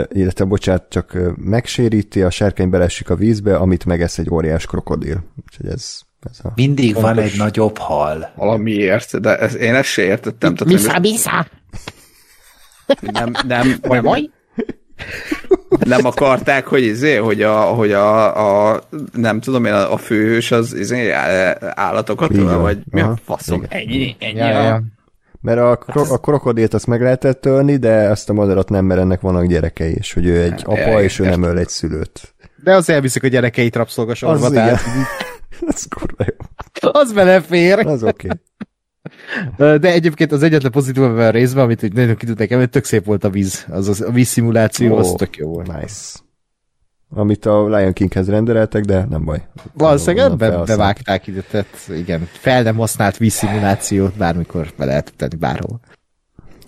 illetve bocsánat, csak megséríti, a sárkány belesik a vízbe, amit megesz egy óriás krokodil. Úgyhogy ez, ez a... Mindig van Fontos. egy nagyobb hal. Valamiért, de ez, én ezt se értettem. Tehát Misa, misa. nem, nem, nem, oly. Nem akarták, hogy izé, hogy a, hogy a, a nem tudom én, a, főhős az izé, állatokat van. vagy mi a faszom? Ennyi, ennyi. Ja, a- ja. Mert a, kro- a krokodilt azt meg lehetett ölni, de ezt a madarat nem, mert ennek vannak gyerekei, és hogy ő egy apa, ja, és ő nem öl egy szülőt. De az elviszik a gyerekeit rabszolgasorba, Az tehát Ez kurva jó. az belefér. Az oké. De egyébként az egyetlen pozitív ebben a részben, amit úgy nagyon ki tudnék emelni, tök szép volt a víz. Az, az a vízszimuláció, az Ó, tök jó volt. Nice. Amit a Lion Kinghez rendeltek, de nem baj. Valószínűleg be, bevágták ide, tehát igen, fel nem használt vízszimulációt bármikor be lehet tenni bárhol.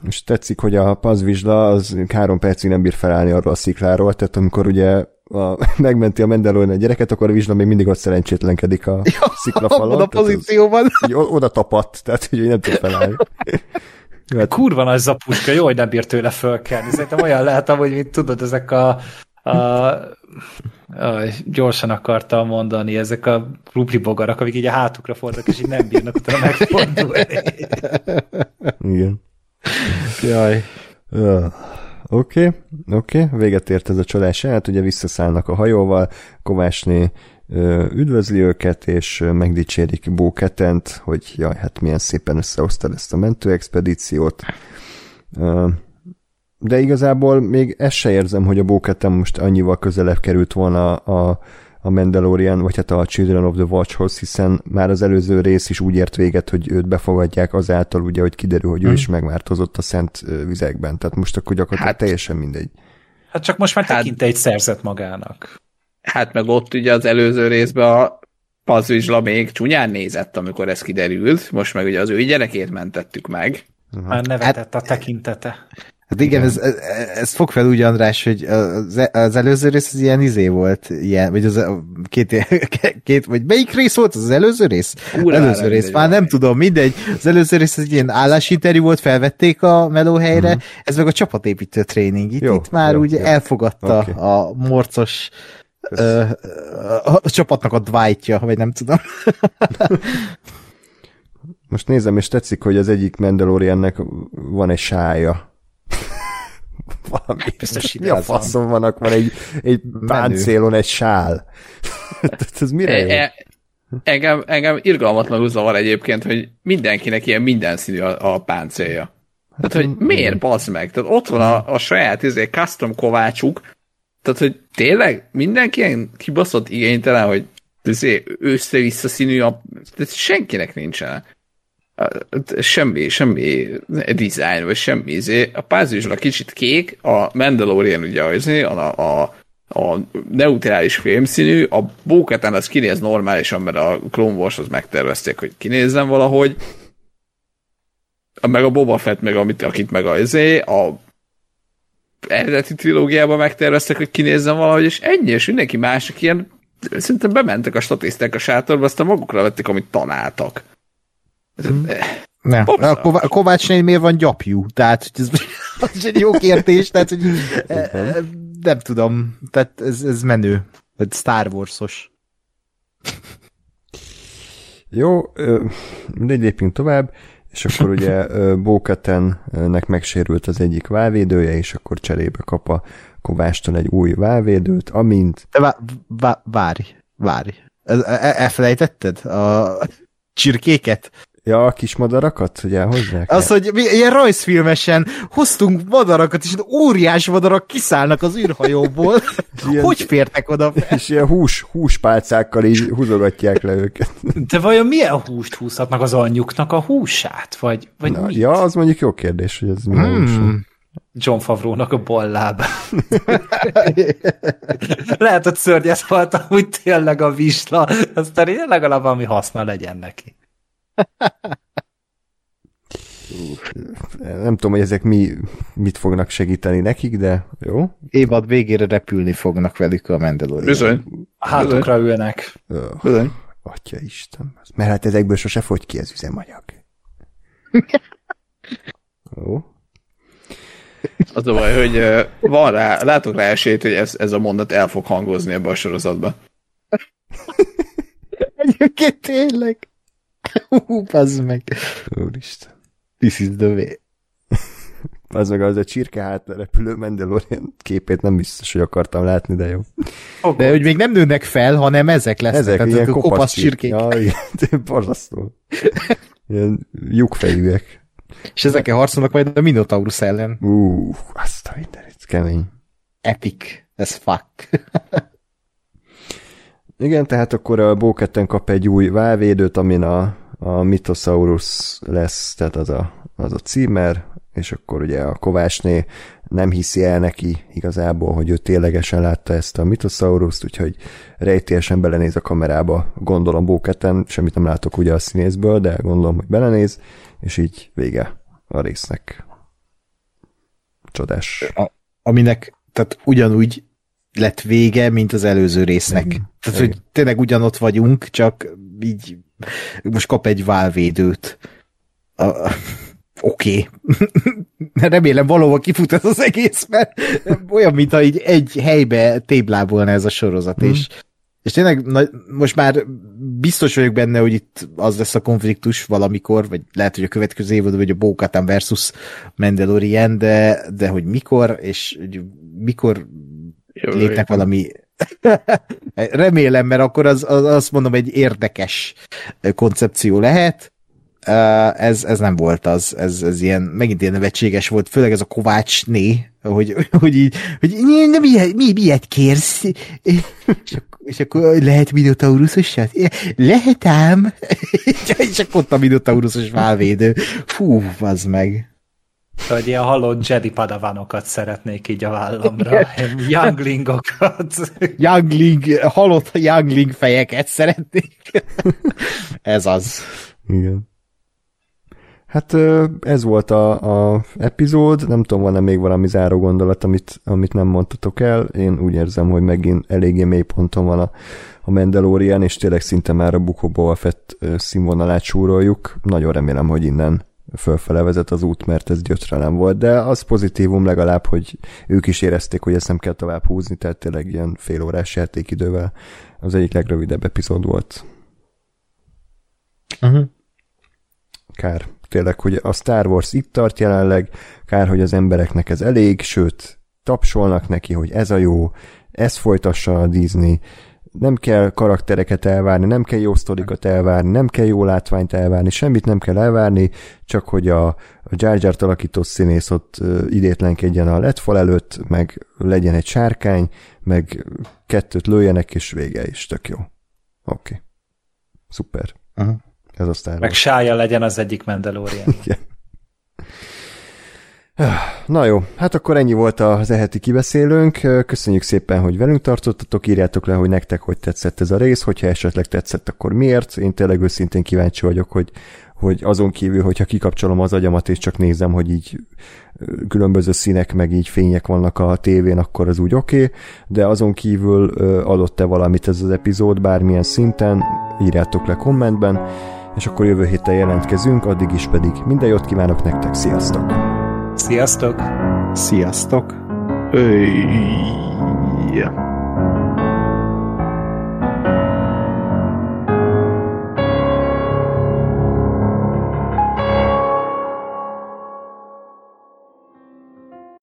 És tetszik, hogy a pazvizsla az három percig nem bír felállni arról a szikláról, tehát amikor ugye a, megmenti a Mandalorian a gyereket, akkor a vizsla még mindig ott szerencsétlenkedik a sziklafalon. Abban a tehát az- pozícióban. így o- oda tapadt, tehát hogy nem tud felállni. Hát, Kurva nagy zapuska, jó, hogy nem bír tőle fölkelni. Szerintem olyan lehet, hogy mint tudod, ezek a, a, a gyorsan akartam mondani, ezek a rubli bogarak, amik így a hátukra fordulnak, és így nem bírnak utána megfordulni. igen. Jaj. Oké, oké, véget ért ez a csodás hát ugye visszaszállnak a hajóval, Kovácsné üdvözli őket, és megdicsérik Bóketent, hogy jaj, hát milyen szépen összehoztad ezt a mentőexpedíciót. De igazából még ezt se érzem, hogy a Bóketen most annyival közelebb került volna a, a Mandalorian, vagy hát a Children of the Watchhoz, hiszen már az előző rész is úgy ért véget, hogy őt befogadják azáltal, ugye, hogy kiderül, hogy ő is megváltozott a szent vizekben. Tehát most akkor gyakorlatilag Hát- teljesen mindegy. Hát csak most már Hát- tekintélyt szerzett magának. Hát meg ott ugye az előző részben a pazvizsla még csúnyán nézett, amikor ez kiderült, most meg ugye az ő gyerekét mentettük meg. Már nevetett a tekintete. Hát igen, ez, ez, ez fog fel úgy, András, hogy az, az előző rész az ilyen izé volt, ilyen, vagy az a két, két, vagy melyik rész volt az, az előző rész? Úrá, előző nem rész, mindegy, már nem tudom, mindegy. Az előző rész egy ilyen állásinterjú volt, felvették a melóhelyre, Mhm. ez meg a csapatépítő tréning. Itt, Jó, itt már jó, úgy jó. elfogadta Oké. a morcos ö, a, a csapatnak a dwightja, vagy nem tudom. Most nézem, és tetszik, hogy az egyik Mandaloriannek van egy sája. Valami. Biztos Mi a faszom vannak? Van egy, egy páncélon egy sál. Tehát ez mire? E, e, engem, engem irgalmatlanul zavar egyébként, hogy mindenkinek ilyen minden színű a, a páncélja. Tehát, hogy miért bazd meg? Tehát ott van a, a saját izé, custom kovácsuk, tehát, hogy tényleg mindenki ilyen kibaszott igénytelen, hogy izé, össze-vissza színű, a, tehát senkinek nincsen. Semmi, semmi design, vagy semmi izé. A pázizsla kicsit kék, a Mandalorian ugye az, izé, a, a, a neutrális fémszínű, a Bókatán az kinéz normálisan, mert a Clone Wars az megtervezték, hogy kinézzen valahogy, meg a Boba Fett, meg amit, akit meg a izé, a eredeti trilógiában megterveztek, hogy kinézzen valahogy, és ennyi, és mindenki másik ilyen, szerintem bementek a statiszták a sátorba, aztán magukra vették, amit találtak. Nem. Popstar. A Ková- Kovácsnél miért van gyapjú? Tehát hogy ez, az egy jó kérdés, tehát hogy eh, nem tudom, tehát ez, ez menő. Ez Star Wars-os. Jó, mindegy, lépjünk tovább, és akkor ugye Bóketennek megsérült az egyik válvédője, és akkor cserébe kap a Kovástól egy új válvédőt, amint vá- vá- várj, várj. Ez- e- Elfelejtetted a csirkéket? Ja, a kis madarakat, hogy elhozzák? Az, hogy mi, ilyen rajzfilmesen hoztunk madarakat, és óriás madarak kiszállnak az űrhajóból. Ilyen- hogy fértek oda? És ilyen hús, húspálcákkal így húzogatják le őket. De vajon milyen húst húzhatnak az anyjuknak a húsát? Vagy, vagy Na, mit? ja, az mondjuk jó kérdés, hogy ez mi a hús. Hmm. John Favrónak a ballába. Lehet, hogy szörnyet halt úgy tényleg a visla, aztán legalább valami haszna legyen neki. Nem tudom, hogy ezek mi, mit fognak segíteni nekik, de jó. Évad végére repülni fognak velük a Mandalorian. Bizony. Hátukra ülnek. Öh, Bizony. Atya Isten. Mert hát ezekből sose fogy ki az üzemanyag. Jó. Az a baj, hogy ö, van rá, látok rá esélyt, hogy ez, ez a mondat el fog hangozni ebbe a sorozatba. Egyébként tényleg. Hú, bazd meg. Úristen. This is the way. Az meg az a csirke hátra repülő Mandalorian képét nem biztos, hogy akartam látni, de jó. De hogy még nem nőnek fel, hanem ezek lesznek. Ezek Tehát ilyen azok a kopasz, kopasz csirkék. Ja, igen, borzasztó. Ilyen lyukfejűek. És ezekkel harcolnak majd a Minotaurus ellen. Ú, azt a mindenit, kemény. Epic. Ez fuck. Igen, tehát akkor a Bóketten kap egy új válvédőt, amin a, a Mythosaurus lesz, tehát az a, az a címer, és akkor ugye a Kovácsné nem hiszi el neki igazából, hogy ő ténylegesen látta ezt a Mythosaurust, úgyhogy rejtélyesen belenéz a kamerába, gondolom Bóketten, semmit nem látok ugye a színészből, de gondolom, hogy belenéz, és így vége a résznek. Csodás. Aminek, tehát ugyanúgy lett vége, mint az előző résznek. Igen. Tehát, hogy tényleg ugyanott vagyunk, csak így most kap egy válvédőt. A- Oké. Okay. Remélem valóban kifut ez az egész, mert olyan, mintha így egy helybe téblábolna ez a sorozat, Mhm. és, és tényleg na, most már biztos vagyok benne, hogy itt az lesz a konfliktus valamikor, vagy lehet, hogy a következő évadban, vagy a Bo-Katan versus Mandalorian, de, de hogy mikor, és hogy mikor lépnek valami remélem, mert akkor az, az, azt mondom, egy érdekes koncepció lehet. Ez, ez nem volt az, ez, ez ilyen, megint ilyen nevetséges volt, főleg ez a Kovácsné, hogy, hogy így, hogy nem ilyet, mi, miért kérsz? És akkor, és akkor lehet Minotaurusos? Lehet ám. és akkor ott a Minotaurusos válvédő. Fú, az meg. Hogy ilyen halott Jedi padavanokat szeretnék így a vállamra. Younglingokat. Youngling, halott Youngling fejeket szeretnék. ez az. Igen. Hát ez volt a, a epizód, nem tudom, van-e még valami záró gondolat, amit, amit nem mondtatok el. Én úgy érzem, hogy megint eléggé mély ponton van a, a Mandalorian, és tényleg szinte már a of Boba Fett színvonalát súroljuk. Nagyon remélem, hogy innen fölfele vezet az út, mert ez gyötrelem volt, de az pozitívum legalább, hogy ők is érezték, hogy ezt nem kell tovább húzni, tehát tényleg ilyen fél órás játékidővel az egyik legrövidebb epizód volt. Uh-huh. Kár. Tényleg, hogy a Star Wars itt tart jelenleg, kár, hogy az embereknek ez elég, sőt, tapsolnak neki, hogy ez a jó, ez folytassa a Disney, nem kell karaktereket elvárni, nem kell jó sztorikat elvárni, nem kell jó látványt elvárni, semmit nem kell elvárni, csak hogy a, a Jar Jar alakított színész ott idétlenkedjen a letfal előtt, meg legyen egy sárkány, meg kettőt lőjenek, és vége is, tök jó. Oké. Okay. Szuper. Uh-huh. Ez a Star Meg sája legyen az egyik Mandalorian. Igen. Na jó, hát akkor ennyi volt az eheti kibeszélőnk. Köszönjük szépen, hogy velünk tartottatok, írjátok le, hogy nektek hogy tetszett ez a rész, hogyha esetleg tetszett, akkor miért. Én tényleg őszintén kíváncsi vagyok, hogy, hogy azon kívül, hogyha kikapcsolom az agyamat, és csak nézem, hogy így különböző színek, meg így fények vannak a tévén, akkor az úgy oké, okay, de azon kívül adott-e valamit ez az epizód bármilyen szinten, írjátok le kommentben, és akkor jövő héten jelentkezünk, addig is pedig minden jót kívánok nektek, sziasztok! Sziasztok! Sziasztok! Öy.